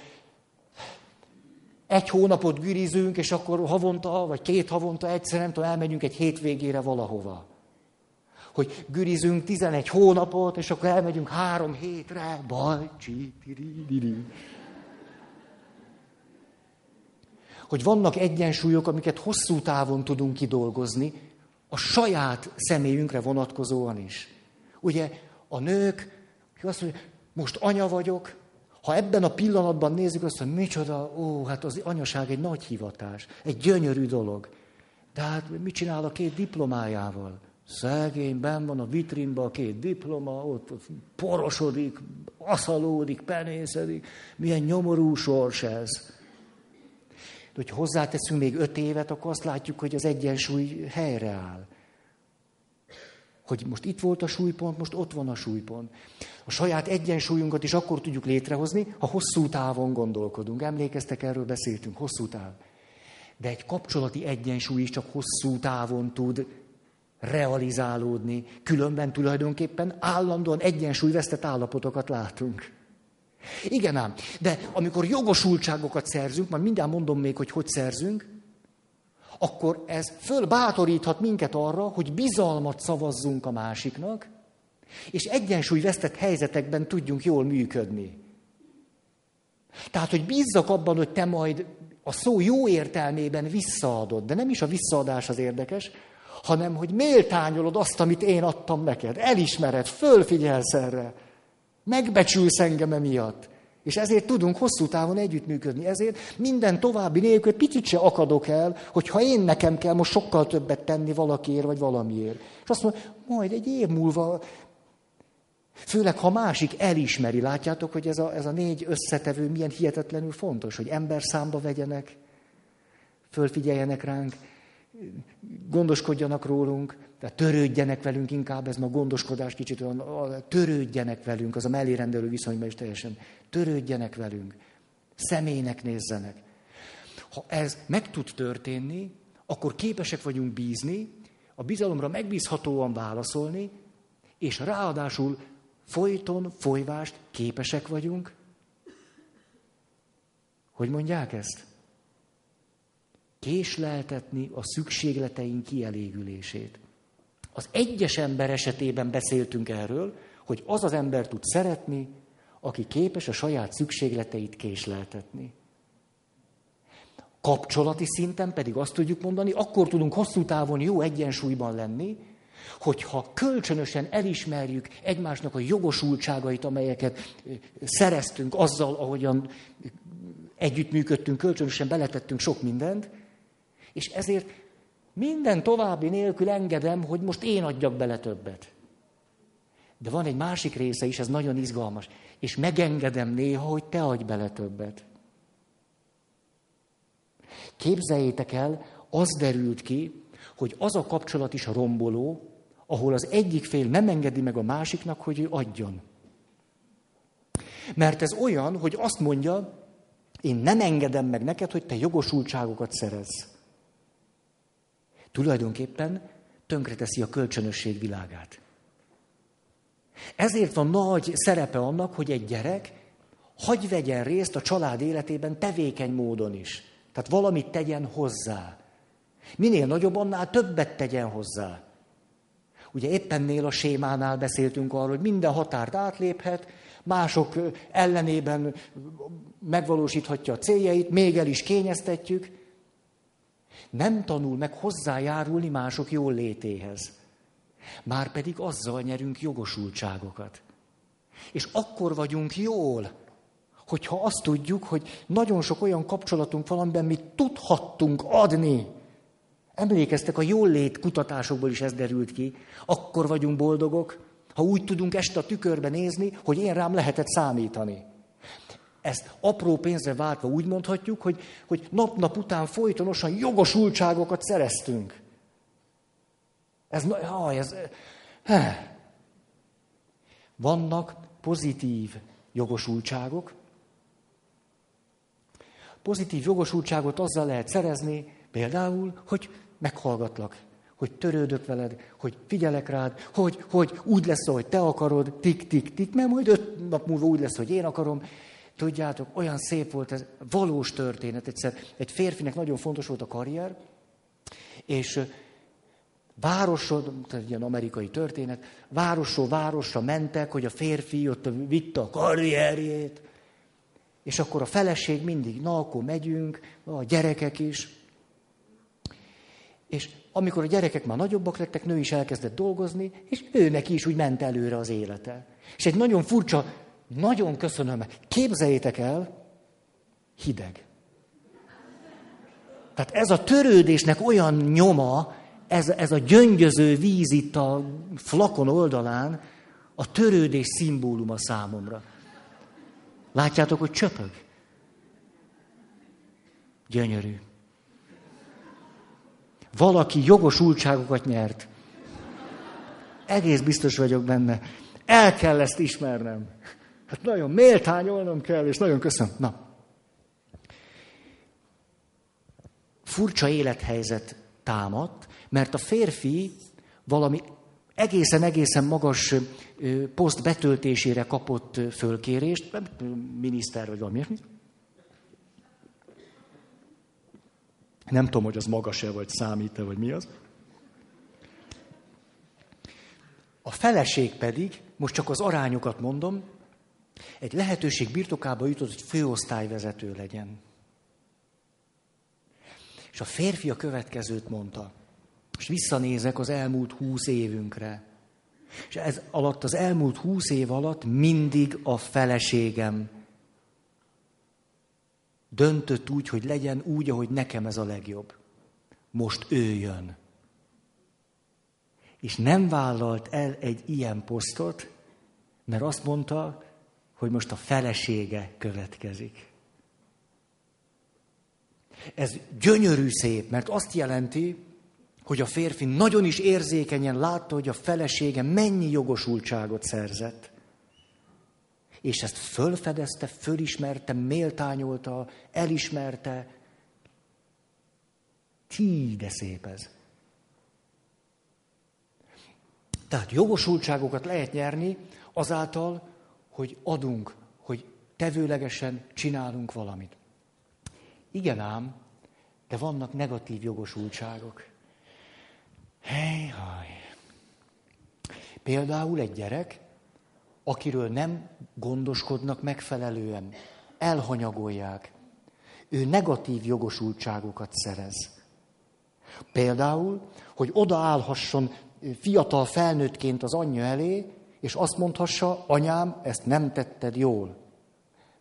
egy hónapot gürizünk, és akkor havonta, vagy két havonta egyszer, nem tudom, elmegyünk egy hétvégére valahova. Hogy gürizünk 11 hónapot, és akkor elmegyünk három hétre, bajcsi, hogy vannak egyensúlyok, amiket hosszú távon tudunk kidolgozni, a saját személyünkre vonatkozóan is. Ugye a nők, azt mondja, most anya vagyok, ha ebben a pillanatban nézzük azt, hogy micsoda, ó, hát az anyaság egy nagy hivatás, egy gyönyörű dolog. De hát mit csinál a két diplomájával? Szegény, ben van a vitrínban a két diploma, ott porosodik, aszalódik, penészedik. Milyen nyomorú sors ez. De hogy hozzáteszünk még öt évet, akkor azt látjuk, hogy az egyensúly helyreáll. Hogy most itt volt a súlypont, most ott van a súlypont. A saját egyensúlyunkat is akkor tudjuk létrehozni, ha hosszú távon gondolkodunk. Emlékeztek, erről beszéltünk, hosszú táv. De egy kapcsolati egyensúly is csak hosszú távon tud realizálódni. Különben tulajdonképpen állandóan egyensúlyvesztett állapotokat látunk. Igen ám, de amikor jogosultságokat szerzünk, majd mindjárt mondom még, hogy hogy szerzünk, akkor ez fölbátoríthat minket arra, hogy bizalmat szavazzunk a másiknak, és egyensúlyvesztett helyzetekben tudjunk jól működni. Tehát, hogy bízzak abban, hogy te majd a szó jó értelmében visszaadod, de nem is a visszaadás az érdekes, hanem hogy méltányolod azt, amit én adtam neked. Elismered, fölfigyelsz erre. Megbecsülsz engem emiatt. És ezért tudunk hosszú távon együttműködni. Ezért minden további nélkül picit se akadok el, hogy ha én nekem kell most sokkal többet tenni valakiért vagy valamiért. És azt mondom, majd egy év múlva, főleg ha másik elismeri, látjátok, hogy ez a, ez a négy összetevő milyen hihetetlenül fontos, hogy ember számba vegyenek, fölfigyeljenek ránk, gondoskodjanak rólunk, tehát törődjenek velünk inkább, ez ma gondoskodás kicsit olyan, törődjenek velünk, az a mellérendelő viszonyban is teljesen, törődjenek velünk, személynek nézzenek. Ha ez meg tud történni, akkor képesek vagyunk bízni, a bizalomra megbízhatóan válaszolni, és ráadásul folyton, folyvást képesek vagyunk. Hogy mondják ezt? Késleltetni a szükségleteink kielégülését. Az egyes ember esetében beszéltünk erről, hogy az az ember tud szeretni, aki képes a saját szükségleteit késleltetni. Kapcsolati szinten pedig azt tudjuk mondani, akkor tudunk hosszú távon jó egyensúlyban lenni, hogyha kölcsönösen elismerjük egymásnak a jogosultságait, amelyeket szereztünk azzal, ahogyan együttműködtünk, kölcsönösen beletettünk sok mindent, és ezért minden további nélkül engedem, hogy most én adjak bele többet. De van egy másik része is, ez nagyon izgalmas. És megengedem néha, hogy te adj bele többet. Képzeljétek el, az derült ki, hogy az a kapcsolat is romboló, ahol az egyik fél nem engedi meg a másiknak, hogy ő adjon. Mert ez olyan, hogy azt mondja, én nem engedem meg neked, hogy te jogosultságokat szerez. Tulajdonképpen tönkreteszi a kölcsönösség világát. Ezért van nagy szerepe annak, hogy egy gyerek hagy vegyen részt a család életében tevékeny módon is. Tehát valamit tegyen hozzá. Minél nagyobb, annál többet tegyen hozzá. Ugye éppennél a sémánál beszéltünk arról, hogy minden határt átléphet, mások ellenében megvalósíthatja a céljait, még el is kényeztetjük. Nem tanul meg hozzájárulni mások jól létéhez. Márpedig azzal nyerünk jogosultságokat. És akkor vagyunk jól, hogyha azt tudjuk, hogy nagyon sok olyan kapcsolatunk van, amiben mi tudhattunk adni. Emlékeztek, a jól kutatásokból is ez derült ki. Akkor vagyunk boldogok, ha úgy tudunk este a tükörbe nézni, hogy én rám lehetett számítani. Ezt apró pénzre váltva úgy mondhatjuk, hogy, hogy nap-nap után folytonosan jogosultságokat szereztünk. Ez, ha, ez, he. Vannak pozitív jogosultságok. Pozitív jogosultságot azzal lehet szerezni, például, hogy meghallgatlak, hogy törődök veled, hogy figyelek rád, hogy, hogy úgy lesz, hogy te akarod, tik, tik, tik, mert majd öt nap múlva úgy lesz, hogy én akarom. Tudjátok, olyan szép volt ez, valós történet. Egyszer egy férfinek nagyon fontos volt a karrier, és városod, egy ilyen amerikai történet, városról városra mentek, hogy a férfi ott vitte a karrierjét, és akkor a feleség mindig, na, akkor megyünk, a gyerekek is. És amikor a gyerekek már nagyobbak lettek, nő is elkezdett dolgozni, és őnek is úgy ment előre az élete. És egy nagyon furcsa, nagyon köszönöm, képzeljétek el, hideg. Tehát ez a törődésnek olyan nyoma, ez, ez a gyöngyöző víz itt a flakon oldalán, a törődés szimbóluma számomra. Látjátok, hogy csöpög? Gyönyörű. Valaki jogosultságokat nyert. Egész biztos vagyok benne. El kell ezt ismernem. Hát nagyon méltányolnom kell, és nagyon köszönöm. Na. Furcsa élethelyzet támadt, mert a férfi valami egészen-egészen magas poszt betöltésére kapott fölkérést, miniszter vagy valami Nem tudom, hogy az magas-e, vagy számít-e, vagy mi az. A feleség pedig, most csak az arányokat mondom, egy lehetőség birtokába jutott, hogy főosztályvezető legyen. És a férfi a következőt mondta. És visszanézek az elmúlt húsz évünkre. És ez alatt, az elmúlt húsz év alatt mindig a feleségem döntött úgy, hogy legyen úgy, ahogy nekem ez a legjobb. Most ő jön. És nem vállalt el egy ilyen posztot, mert azt mondta, hogy most a felesége következik. Ez gyönyörű szép, mert azt jelenti, hogy a férfi nagyon is érzékenyen látta, hogy a felesége mennyi jogosultságot szerzett. És ezt fölfedezte, fölismerte, méltányolta, elismerte. Tí, de szép ez. Tehát jogosultságokat lehet nyerni Azáltal, hogy adunk, hogy tevőlegesen csinálunk valamit. Igen ám, de vannak negatív jogosultságok. Hely, haj. Például egy gyerek, akiről nem gondoskodnak megfelelően, elhanyagolják, ő negatív jogosultságokat szerez. Például, hogy odaállhasson fiatal felnőttként az anyja elé, és azt mondhassa, anyám, ezt nem tetted jól.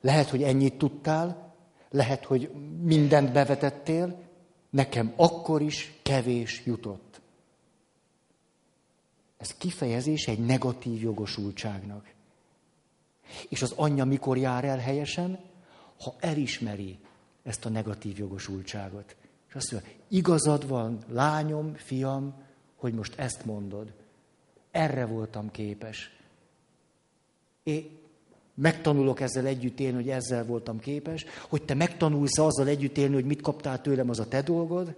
Lehet, hogy ennyit tudtál, lehet, hogy mindent bevetettél, nekem akkor is kevés jutott. Ez kifejezés egy negatív jogosultságnak. És az anyja mikor jár el helyesen? Ha elismeri ezt a negatív jogosultságot. És azt mondja, igazad van, lányom, fiam, hogy most ezt mondod. Erre voltam képes. Én megtanulok ezzel együtt élni, hogy ezzel voltam képes, hogy te megtanulsz azzal együtt élni, hogy mit kaptál tőlem, az a te dolgod,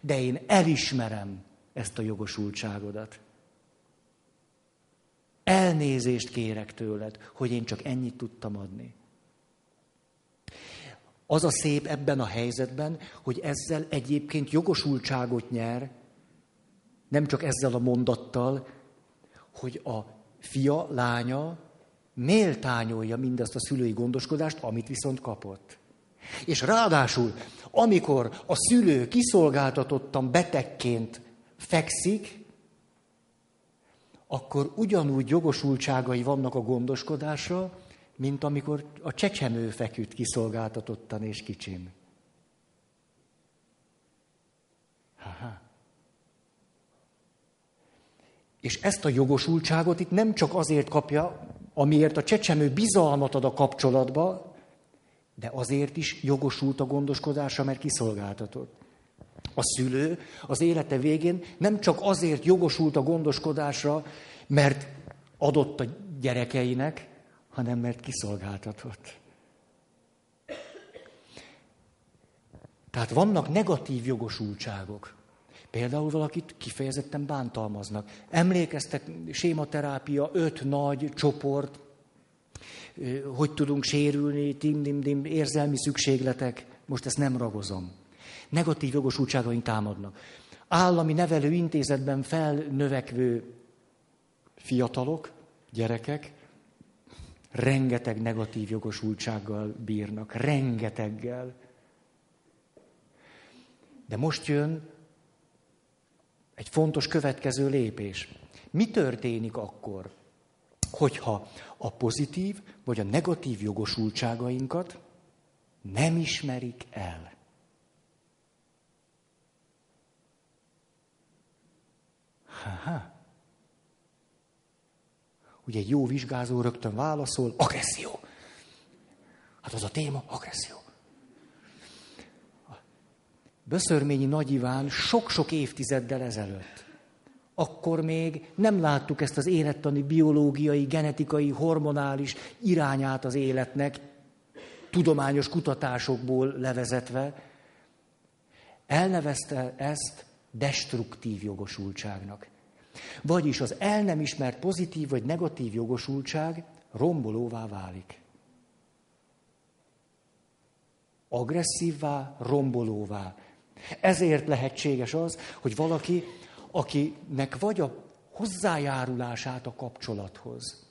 de én elismerem ezt a jogosultságodat. Elnézést kérek tőled, hogy én csak ennyit tudtam adni. Az a szép ebben a helyzetben, hogy ezzel egyébként jogosultságot nyer, nem csak ezzel a mondattal, hogy a fia, lánya méltányolja mindazt a szülői gondoskodást, amit viszont kapott. És ráadásul, amikor a szülő kiszolgáltatottan betegként fekszik, akkor ugyanúgy jogosultságai vannak a gondoskodásra, mint amikor a csecsemő feküdt kiszolgáltatottan és kicsim. És ezt a jogosultságot itt nem csak azért kapja, amiért a csecsemő bizalmat ad a kapcsolatba, de azért is jogosult a gondoskodásra, mert kiszolgáltatott. A szülő az élete végén nem csak azért jogosult a gondoskodásra, mert adott a gyerekeinek, hanem mert kiszolgáltatott. Tehát vannak negatív jogosultságok. Például valakit kifejezetten bántalmaznak. Emlékeztek, sématerápia, öt nagy csoport, hogy tudunk sérülni, tim-dim-dim, érzelmi szükségletek. Most ezt nem ragozom. Negatív jogosultságaink támadnak. Állami nevelő intézetben felnövekvő fiatalok, gyerekek, rengeteg negatív jogosultsággal bírnak, rengeteggel. De most jön egy fontos következő lépés. Mi történik akkor, hogyha a pozitív vagy a negatív jogosultságainkat nem ismerik el? Ha-ha. Ugye egy jó vizsgázó rögtön válaszol, agresszió. Hát az a téma, agresszió. Böszörményi Nagy Iván sok-sok évtizeddel ezelőtt. Akkor még nem láttuk ezt az élettani, biológiai, genetikai, hormonális irányát az életnek, tudományos kutatásokból levezetve. Elnevezte ezt destruktív jogosultságnak. Vagyis az el nem ismert pozitív vagy negatív jogosultság rombolóvá válik. Agresszívvá, rombolóvá. Ezért lehetséges az, hogy valaki, akinek vagy a hozzájárulását a kapcsolathoz,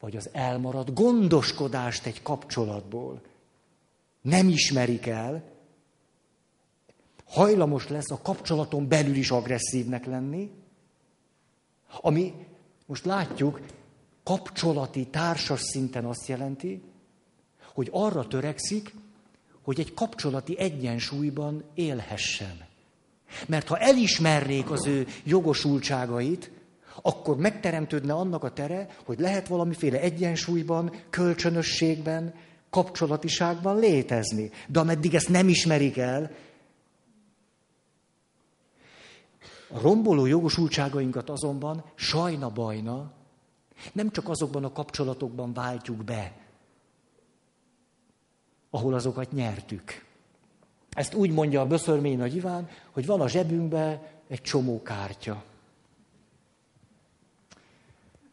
vagy az elmaradt gondoskodást egy kapcsolatból nem ismerik el, hajlamos lesz a kapcsolaton belül is agresszívnek lenni, ami most látjuk, kapcsolati, társas szinten azt jelenti, hogy arra törekszik, hogy egy kapcsolati egyensúlyban élhessen. Mert ha elismernék az ő jogosultságait, akkor megteremtődne annak a tere, hogy lehet valamiféle egyensúlyban, kölcsönösségben, kapcsolatiságban létezni. De ameddig ezt nem ismerik el, a romboló jogosultságainkat azonban sajna-bajna nem csak azokban a kapcsolatokban váltjuk be, ahol azokat nyertük. Ezt úgy mondja a Böszörmény Nagy Iván, hogy van a zsebünkben egy csomó kártya.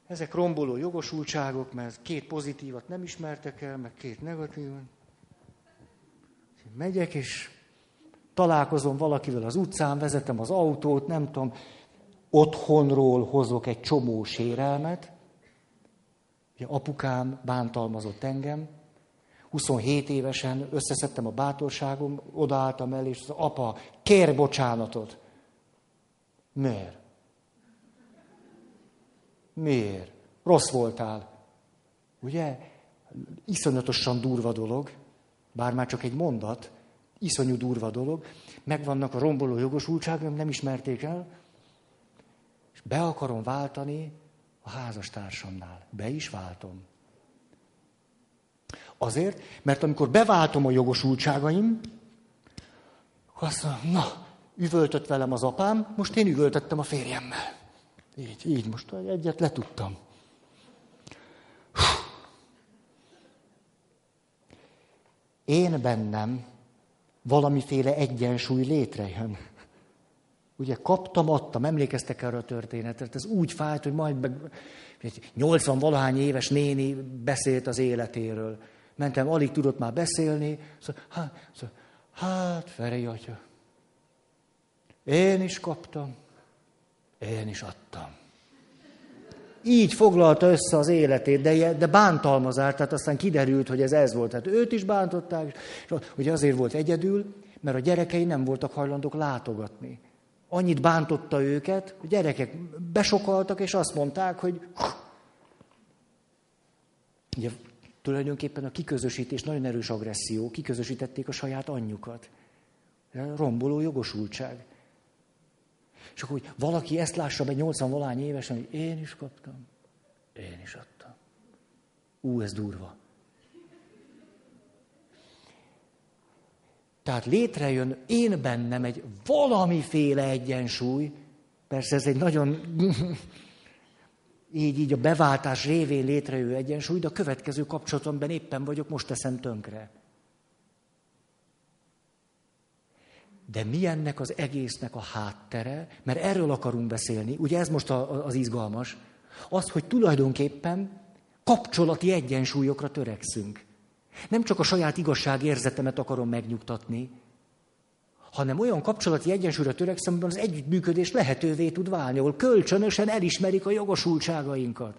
Ezek romboló jogosultságok, mert két pozitívat nem ismertek el, meg két negatívat. Megyek, és találkozom valakivel az utcán, vezetem az autót, nem tudom, otthonról hozok egy csomó sérelmet. Ugye apukám bántalmazott engem, 27 évesen összeszedtem a bátorságom, odaálltam el, és az apa, kér bocsánatot. Miért? Miért? Rossz voltál. Ugye? Iszonyatosan durva dolog, bár már csak egy mondat, iszonyú durva dolog, megvannak a romboló jogosultságom, nem ismerték el, és be akarom váltani a házastársamnál. Be is váltom. Azért, mert amikor beváltom a jogosultságaim, akkor azt mondom, na, üvöltött velem az apám, most én üvöltöttem a férjemmel. Így, így, most egyet letudtam. Én bennem valamiféle egyensúly létrejön. Ugye kaptam, adtam, emlékeztek erre a történetet, ez úgy fájt, hogy majd 80 valahány éves néni beszélt az életéről. Mentem, alig tudott már beszélni, szóval, hát, szóval, Ferei atya, én is kaptam, én is adtam. Így foglalta össze az életét, de, de bántalmazás, tehát aztán kiderült, hogy ez ez volt. Tehát őt is bántották, és ugye azért volt egyedül, mert a gyerekei nem voltak hajlandók látogatni. Annyit bántotta őket, a gyerekek besokaltak, és azt mondták, hogy ugye, tulajdonképpen a kiközösítés nagyon erős agresszió, kiközösítették a saját anyjukat. Romboló jogosultság. És akkor, hogy valaki ezt lássa be 80 valány évesen, hogy én is kaptam, én is adtam. Ú, ez durva. Tehát létrejön én bennem egy valamiféle egyensúly, persze ez egy nagyon így, így a beváltás révén létrejövő egyensúly, de a következő kapcsolatomban éppen vagyok, most teszem tönkre. De mi ennek az egésznek a háttere? Mert erről akarunk beszélni. Ugye ez most a, az izgalmas. Az, hogy tulajdonképpen kapcsolati egyensúlyokra törekszünk. Nem csak a saját igazságérzetemet akarom megnyugtatni, hanem olyan kapcsolati egyensúlyra törekszem, amiben az együttműködés lehetővé tud válni, ahol kölcsönösen elismerik a jogosultságainkat.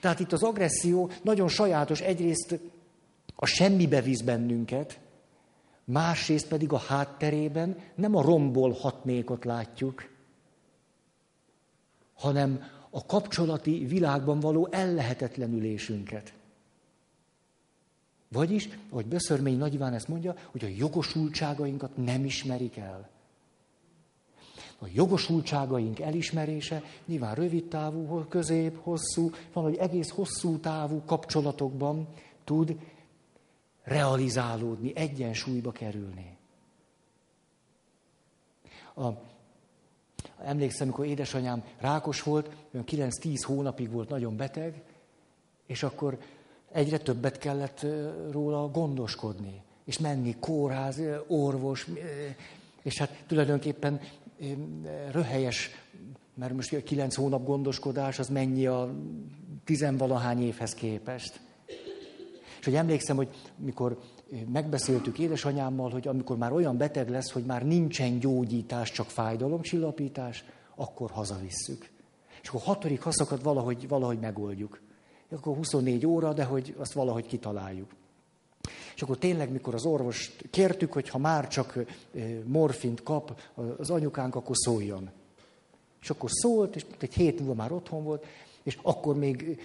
Tehát itt az agresszió nagyon sajátos, egyrészt a semmibe visz bennünket, másrészt pedig a hátterében nem a rombol hatnékot látjuk, hanem a kapcsolati világban való ellehetetlenülésünket. Vagyis, ahogy Böszörmény Nagy Iván ezt mondja, hogy a jogosultságainkat nem ismerik el. A jogosultságaink elismerése nyilván rövid távú, közép, hosszú, van, hogy egész hosszú távú kapcsolatokban tud realizálódni, egyensúlyba kerülni. A, emlékszem, amikor édesanyám rákos volt, olyan 9-10 hónapig volt nagyon beteg, és akkor egyre többet kellett róla gondoskodni, és menni kórház, orvos, és hát tulajdonképpen röhelyes, mert most a kilenc hónap gondoskodás, az mennyi a tizenvalahány évhez képest. És hogy emlékszem, hogy mikor megbeszéltük édesanyámmal, hogy amikor már olyan beteg lesz, hogy már nincsen gyógyítás, csak fájdalomcsillapítás, akkor hazavisszük. És akkor hatodik haszakat valahogy, valahogy megoldjuk akkor 24 óra, de hogy azt valahogy kitaláljuk. És akkor tényleg, mikor az orvost kértük, hogy ha már csak morfint kap az anyukánk, akkor szóljon. És akkor szólt, és egy hét múlva már otthon volt, és akkor még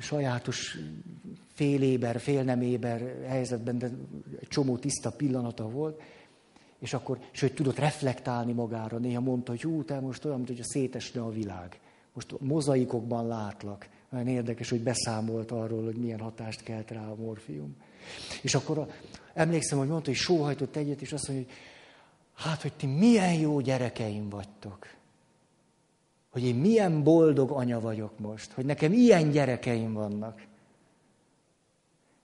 sajátos féléber, fél nem éber helyzetben, de egy csomó tiszta pillanata volt, és akkor, hogy tudott reflektálni magára, néha mondta, hogy hú, te most olyan, mint hogy a szétesne a világ. Most mozaikokban látlak. Nagyon érdekes, hogy beszámolt arról, hogy milyen hatást kelt rá a morfium. És akkor a, emlékszem, hogy mondta, hogy sóhajtott egyet, és azt mondja, hogy hát, hogy ti milyen jó gyerekeim vagytok. Hogy én milyen boldog anya vagyok most, hogy nekem ilyen gyerekeim vannak.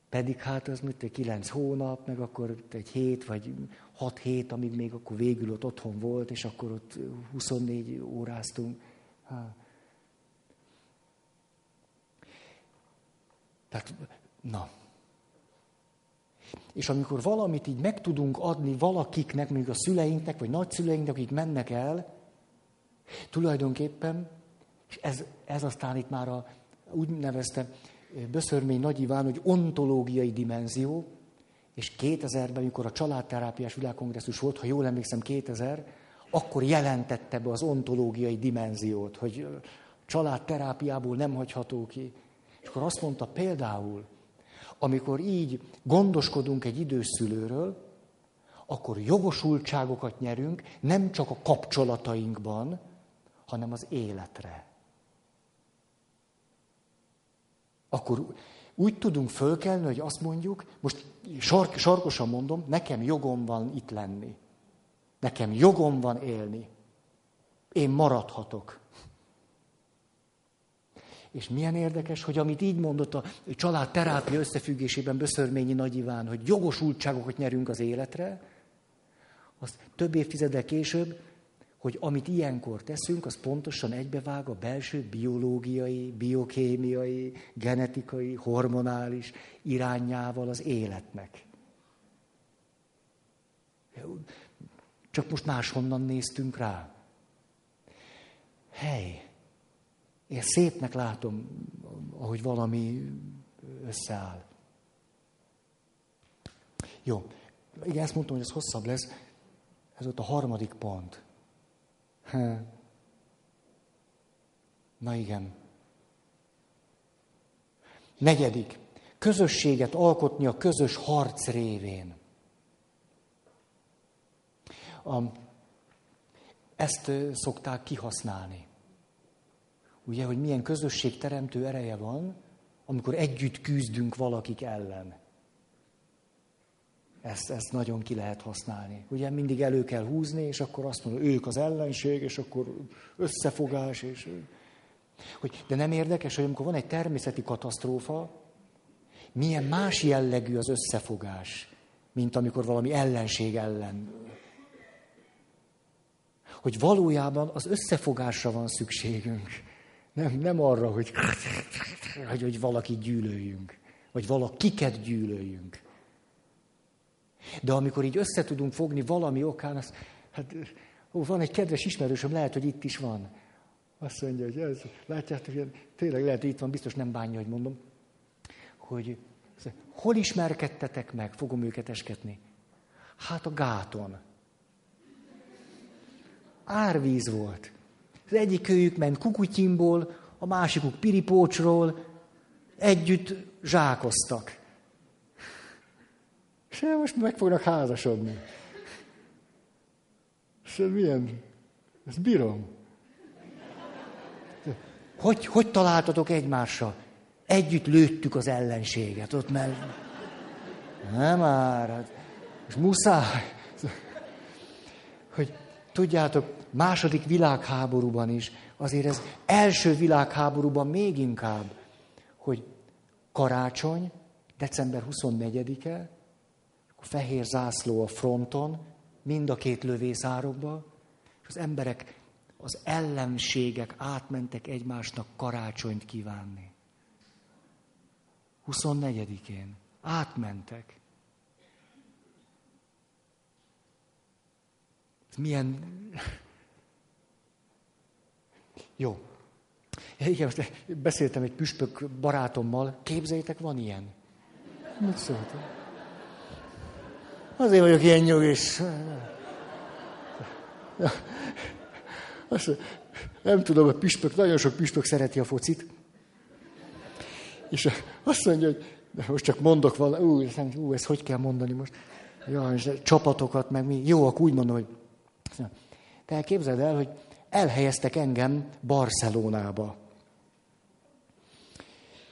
Pedig hát az mint egy kilenc hónap, meg akkor egy hét, vagy hat hét, amíg még akkor végül ott otthon volt, és akkor ott 24 óráztunk. Hát. Tehát, na. És amikor valamit így meg tudunk adni valakiknek, mondjuk a szüleinknek, vagy nagyszüleinknek, akik mennek el, tulajdonképpen, és ez, ez aztán itt már a, úgy nevezte Böszörmény Nagy Iván, hogy ontológiai dimenzió, és 2000-ben, amikor a családterápiás világkongresszus volt, ha jól emlékszem, 2000, akkor jelentette be az ontológiai dimenziót, hogy családterápiából nem hagyható ki. És akkor azt mondta például, amikor így gondoskodunk egy idős szülőről, akkor jogosultságokat nyerünk nem csak a kapcsolatainkban, hanem az életre. Akkor úgy tudunk fölkelni, hogy azt mondjuk, most sark, sarkosan mondom, nekem jogom van itt lenni. Nekem jogom van élni. Én maradhatok. És milyen érdekes, hogy amit így mondott a család terápia összefüggésében Böszörményi Nagy Iván, hogy jogosultságokat nyerünk az életre, azt több évtizedek később, hogy amit ilyenkor teszünk, az pontosan egybevág a belső biológiai, biokémiai, genetikai, hormonális irányával az életnek. Csak most máshonnan néztünk rá. Hely, én szépnek látom, ahogy valami összeáll. Jó, igen, ezt mondtam, hogy ez hosszabb lesz. Ez ott a harmadik pont. Na igen. Negyedik. Közösséget alkotni a közös harc révén. A, ezt szokták kihasználni. Ugye, hogy milyen közösségteremtő ereje van, amikor együtt küzdünk valakik ellen. Ezt, ezt nagyon ki lehet használni. Ugye mindig elő kell húzni, és akkor azt mondja, ők az ellenség, és akkor összefogás, és... Hogy, de nem érdekes, hogy amikor van egy természeti katasztrófa, milyen más jellegű az összefogás, mint amikor valami ellenség ellen. Hogy valójában az összefogásra van szükségünk. Nem, nem arra, hogy, hogy, hogy valaki gyűlöljünk, vagy valakiket gyűlöljünk. De amikor így össze tudunk fogni valami okán, az, hát ó, van egy kedves ismerősöm, lehet, hogy itt is van. Azt mondja, hogy ez, látjátok, tényleg lehet, hogy itt van, biztos nem bánja, hogy mondom, hogy hol ismerkedtetek meg, fogom őket esketni. Hát a gáton. Árvíz volt. Az egyik őjük ment kukutyimból, a másikuk piripócsról, együtt zsákoztak. És most meg fognak házasodni. És milyen? Ezt bírom. Hogy, hogy találtatok egymásra? Együtt lőttük az ellenséget. Ott mert... Nem már. Hát, és muszáj. Hogy tudjátok, második világháborúban is, azért ez első világháborúban még inkább, hogy karácsony, december 24-e, a fehér zászló a fronton, mind a két lövészárokba, és az emberek, az ellenségek átmentek egymásnak karácsonyt kívánni. 24-én átmentek. Milyen... Jó. Igen, most beszéltem egy püspök barátommal. Képzeljétek, van ilyen. Mit szóltam? Azért vagyok ilyen nyugis. Azt, nem tudom, a püspök, nagyon sok püspök szereti a focit. És azt mondja, hogy de most csak mondok valami, ú, ú, ezt hogy kell mondani most? Ja, és csapatokat, meg mi. Jó, akkor úgy mondom, hogy... Te képzeld el, hogy elhelyeztek engem Barcelonába.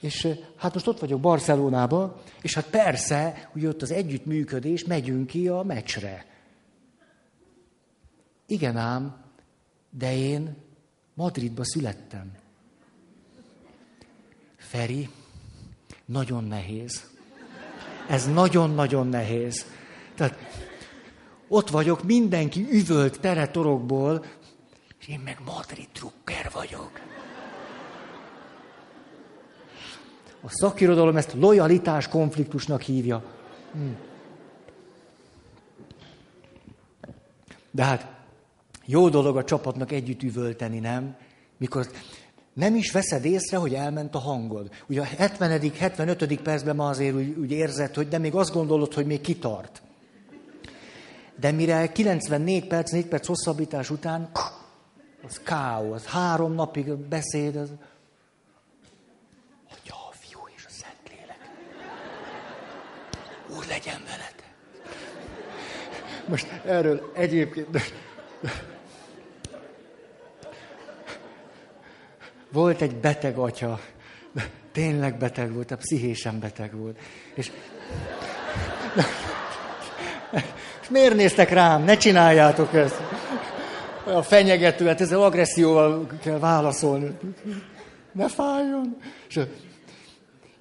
És hát most ott vagyok Barcelonába, és hát persze, hogy ott az együttműködés, megyünk ki a meccsre. Igen ám, de én Madridba születtem. Feri, nagyon nehéz. Ez nagyon-nagyon nehéz. Tehát ott vagyok, mindenki üvölt teretorokból, És én meg Madrid drukker vagyok. A szakirodalom ezt lojalitás konfliktusnak hívja. Hm. De hát jó dolog a csapatnak együtt üvölteni, nem? Mikor nem is veszed észre, hogy elment a hangod. Ugye a 70 75 percben ma azért úgy, úgy érzed, hogy de még azt gondolod, hogy még kitart. De mire 94 perc, 4 perc hosszabbítás után, az káosz. Három napig beszéd, az... Atya, a fiú és a Szentlélek. Úr legyen veled. Most erről egyébként... Volt egy beteg atya, tényleg beteg volt, a pszichésen beteg volt. És, és miért néztek rám? Ne csináljátok ezt. A fenyegető, hát ezzel agresszióval kell válaszolni. Ne fájjon. És,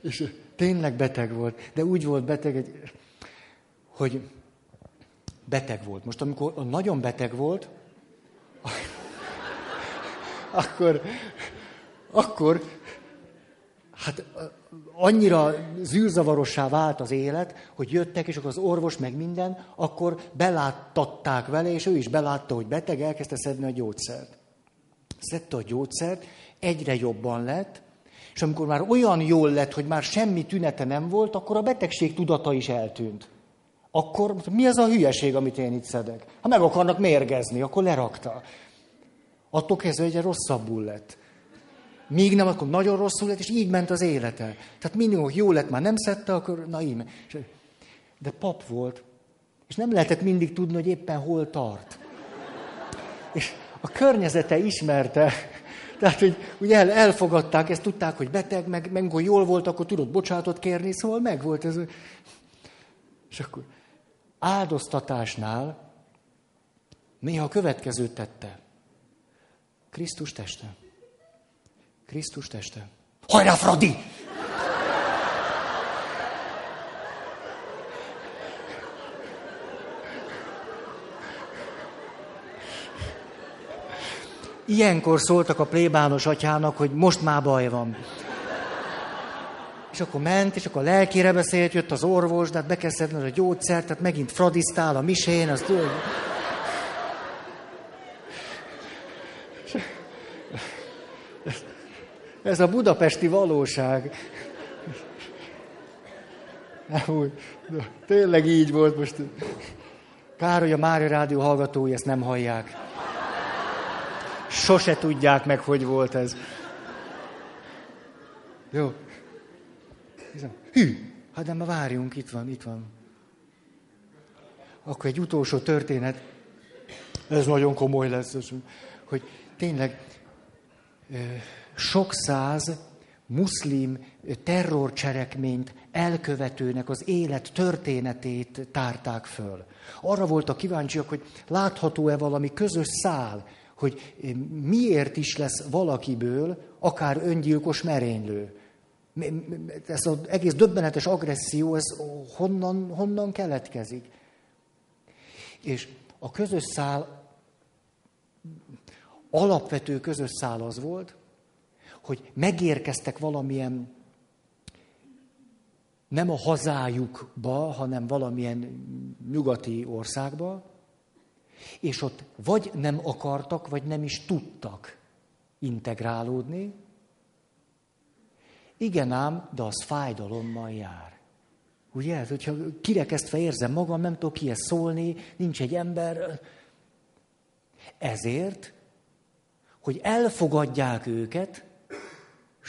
és tényleg beteg volt, de úgy volt beteg, hogy beteg volt. Most amikor nagyon beteg volt, akkor akkor hát annyira zűrzavarossá vált az élet, hogy jöttek, és akkor az orvos meg minden, akkor beláttatták vele, és ő is belátta, hogy beteg, elkezdte szedni a gyógyszert. Szedte a gyógyszert, egyre jobban lett, és amikor már olyan jól lett, hogy már semmi tünete nem volt, akkor a betegség tudata is eltűnt. Akkor mi az a hülyeség, amit én itt szedek? Ha meg akarnak mérgezni, akkor lerakta. Attól kezdve egyre rosszabbul lett. Míg nem, akkor nagyon rosszul lett, és így ment az élete. Tehát hogy jó lett, már nem szedte, akkor na íme. De pap volt, és nem lehetett mindig tudni, hogy éppen hol tart. És a környezete ismerte, tehát, hogy ugye el, elfogadták, ezt tudták, hogy beteg, meg, meg amikor jól volt, akkor tudott bocsátot kérni, szóval meg volt ez. És akkor áldoztatásnál néha a következőt tette. Krisztus teste. Krisztus teste. Hajrá, Fradi! Ilyenkor szóltak a plébános atyának, hogy most már baj van. És akkor ment, és akkor lelkére beszélt, jött az orvos, de hát be kell a gyógyszert, tehát megint fradisztál a misén, azt tudod. Ez a budapesti valóság. Úgy, tényleg így volt most. Kár, hogy a Mária Rádió hallgatói ezt nem hallják. Sose tudják meg, hogy volt ez. Jó. Hű, hát nem, várjunk, itt van, itt van. Akkor egy utolsó történet. Ez nagyon komoly lesz, hogy tényleg sok száz muszlim terrorcselekményt elkövetőnek az élet történetét tárták föl. Arra voltak kíváncsiak, hogy látható-e valami közös szál, hogy miért is lesz valakiből akár öngyilkos merénylő. Ez az egész döbbenetes agresszió, ez honnan, honnan keletkezik? És a közös szál, alapvető közös szál az volt, hogy megérkeztek valamilyen nem a hazájukba, hanem valamilyen nyugati országba, és ott vagy nem akartak, vagy nem is tudtak integrálódni. Igen ám, de az fájdalommal jár. Ugye? Hogyha kirekesztve érzem magam, nem tudok kihez szólni, nincs egy ember. Ezért, hogy elfogadják őket,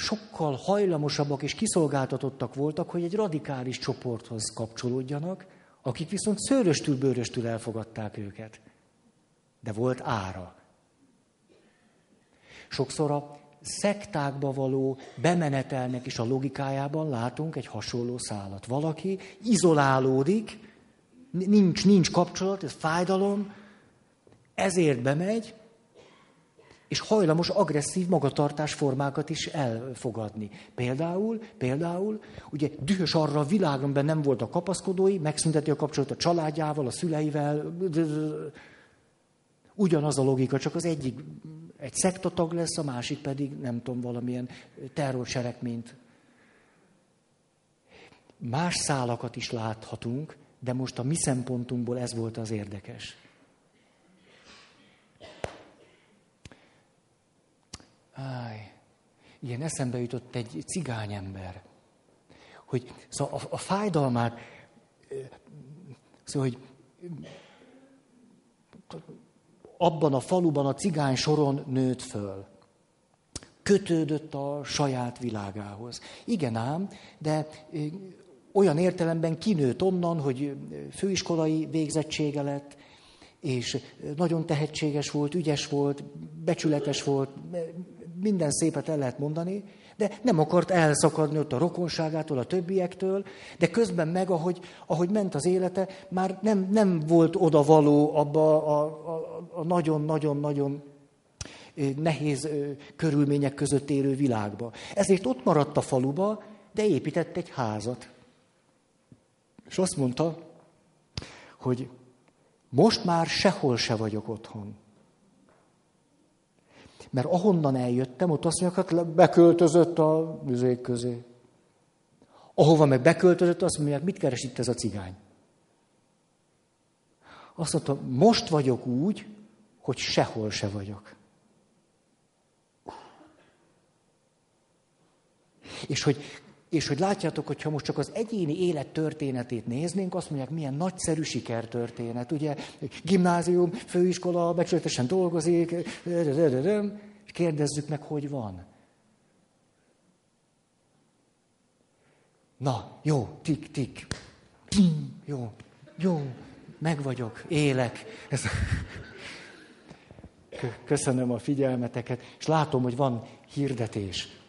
sokkal hajlamosabbak és kiszolgáltatottak voltak, hogy egy radikális csoporthoz kapcsolódjanak, akik viszont szőröstül, bőröstül elfogadták őket. De volt ára. Sokszor a szektákba való bemenetelnek is a logikájában látunk egy hasonló szálat. Valaki izolálódik, nincs, nincs kapcsolat, ez fájdalom, ezért bemegy, és hajlamos agresszív magatartás formákat is elfogadni. Például, például, ugye dühös arra a világon nem volt a kapaszkodói, megszünteti a kapcsolatot a családjával, a szüleivel, Ugyanaz a logika, csak az egyik egy szektatag lesz, a másik pedig, nem tudom, valamilyen terrorseregményt. Más szálakat is láthatunk, de most a mi szempontunkból ez volt az érdekes. Áj, ilyen eszembe jutott egy cigány ember, hogy szóval a, a fájdalmát, szóval, hogy abban a faluban a cigány soron nőtt föl. Kötődött a saját világához. Igen ám, de olyan értelemben kinőtt onnan, hogy főiskolai végzettsége lett, és nagyon tehetséges volt, ügyes volt, becsületes volt, minden szépet el lehet mondani, de nem akart elszakadni ott a rokonságától, a többiektől, de közben meg, ahogy, ahogy ment az élete, már nem, nem volt oda való abba a nagyon-nagyon-nagyon nehéz körülmények között élő világba. Ezért ott maradt a faluba, de épített egy házat. És azt mondta, hogy most már sehol se vagyok otthon. Mert ahonnan eljöttem, ott azt mondják, hát beköltözött a műzék közé. Ahova meg beköltözött, azt mondják, mit keres itt ez a cigány? Azt mondta, most vagyok úgy, hogy sehol se vagyok. És hogy, és hogy látjátok, hogy ha most csak az egyéni élet történetét néznénk, azt mondják, milyen nagyszerű sikertörténet. Ugye, gimnázium, főiskola, becsületesen dolgozik, és kérdezzük meg, hogy van. Na, jó, tik, tik. Jó, jó, meg vagyok, élek. Ez... Köszönöm a figyelmeteket, és látom, hogy van hirdetés.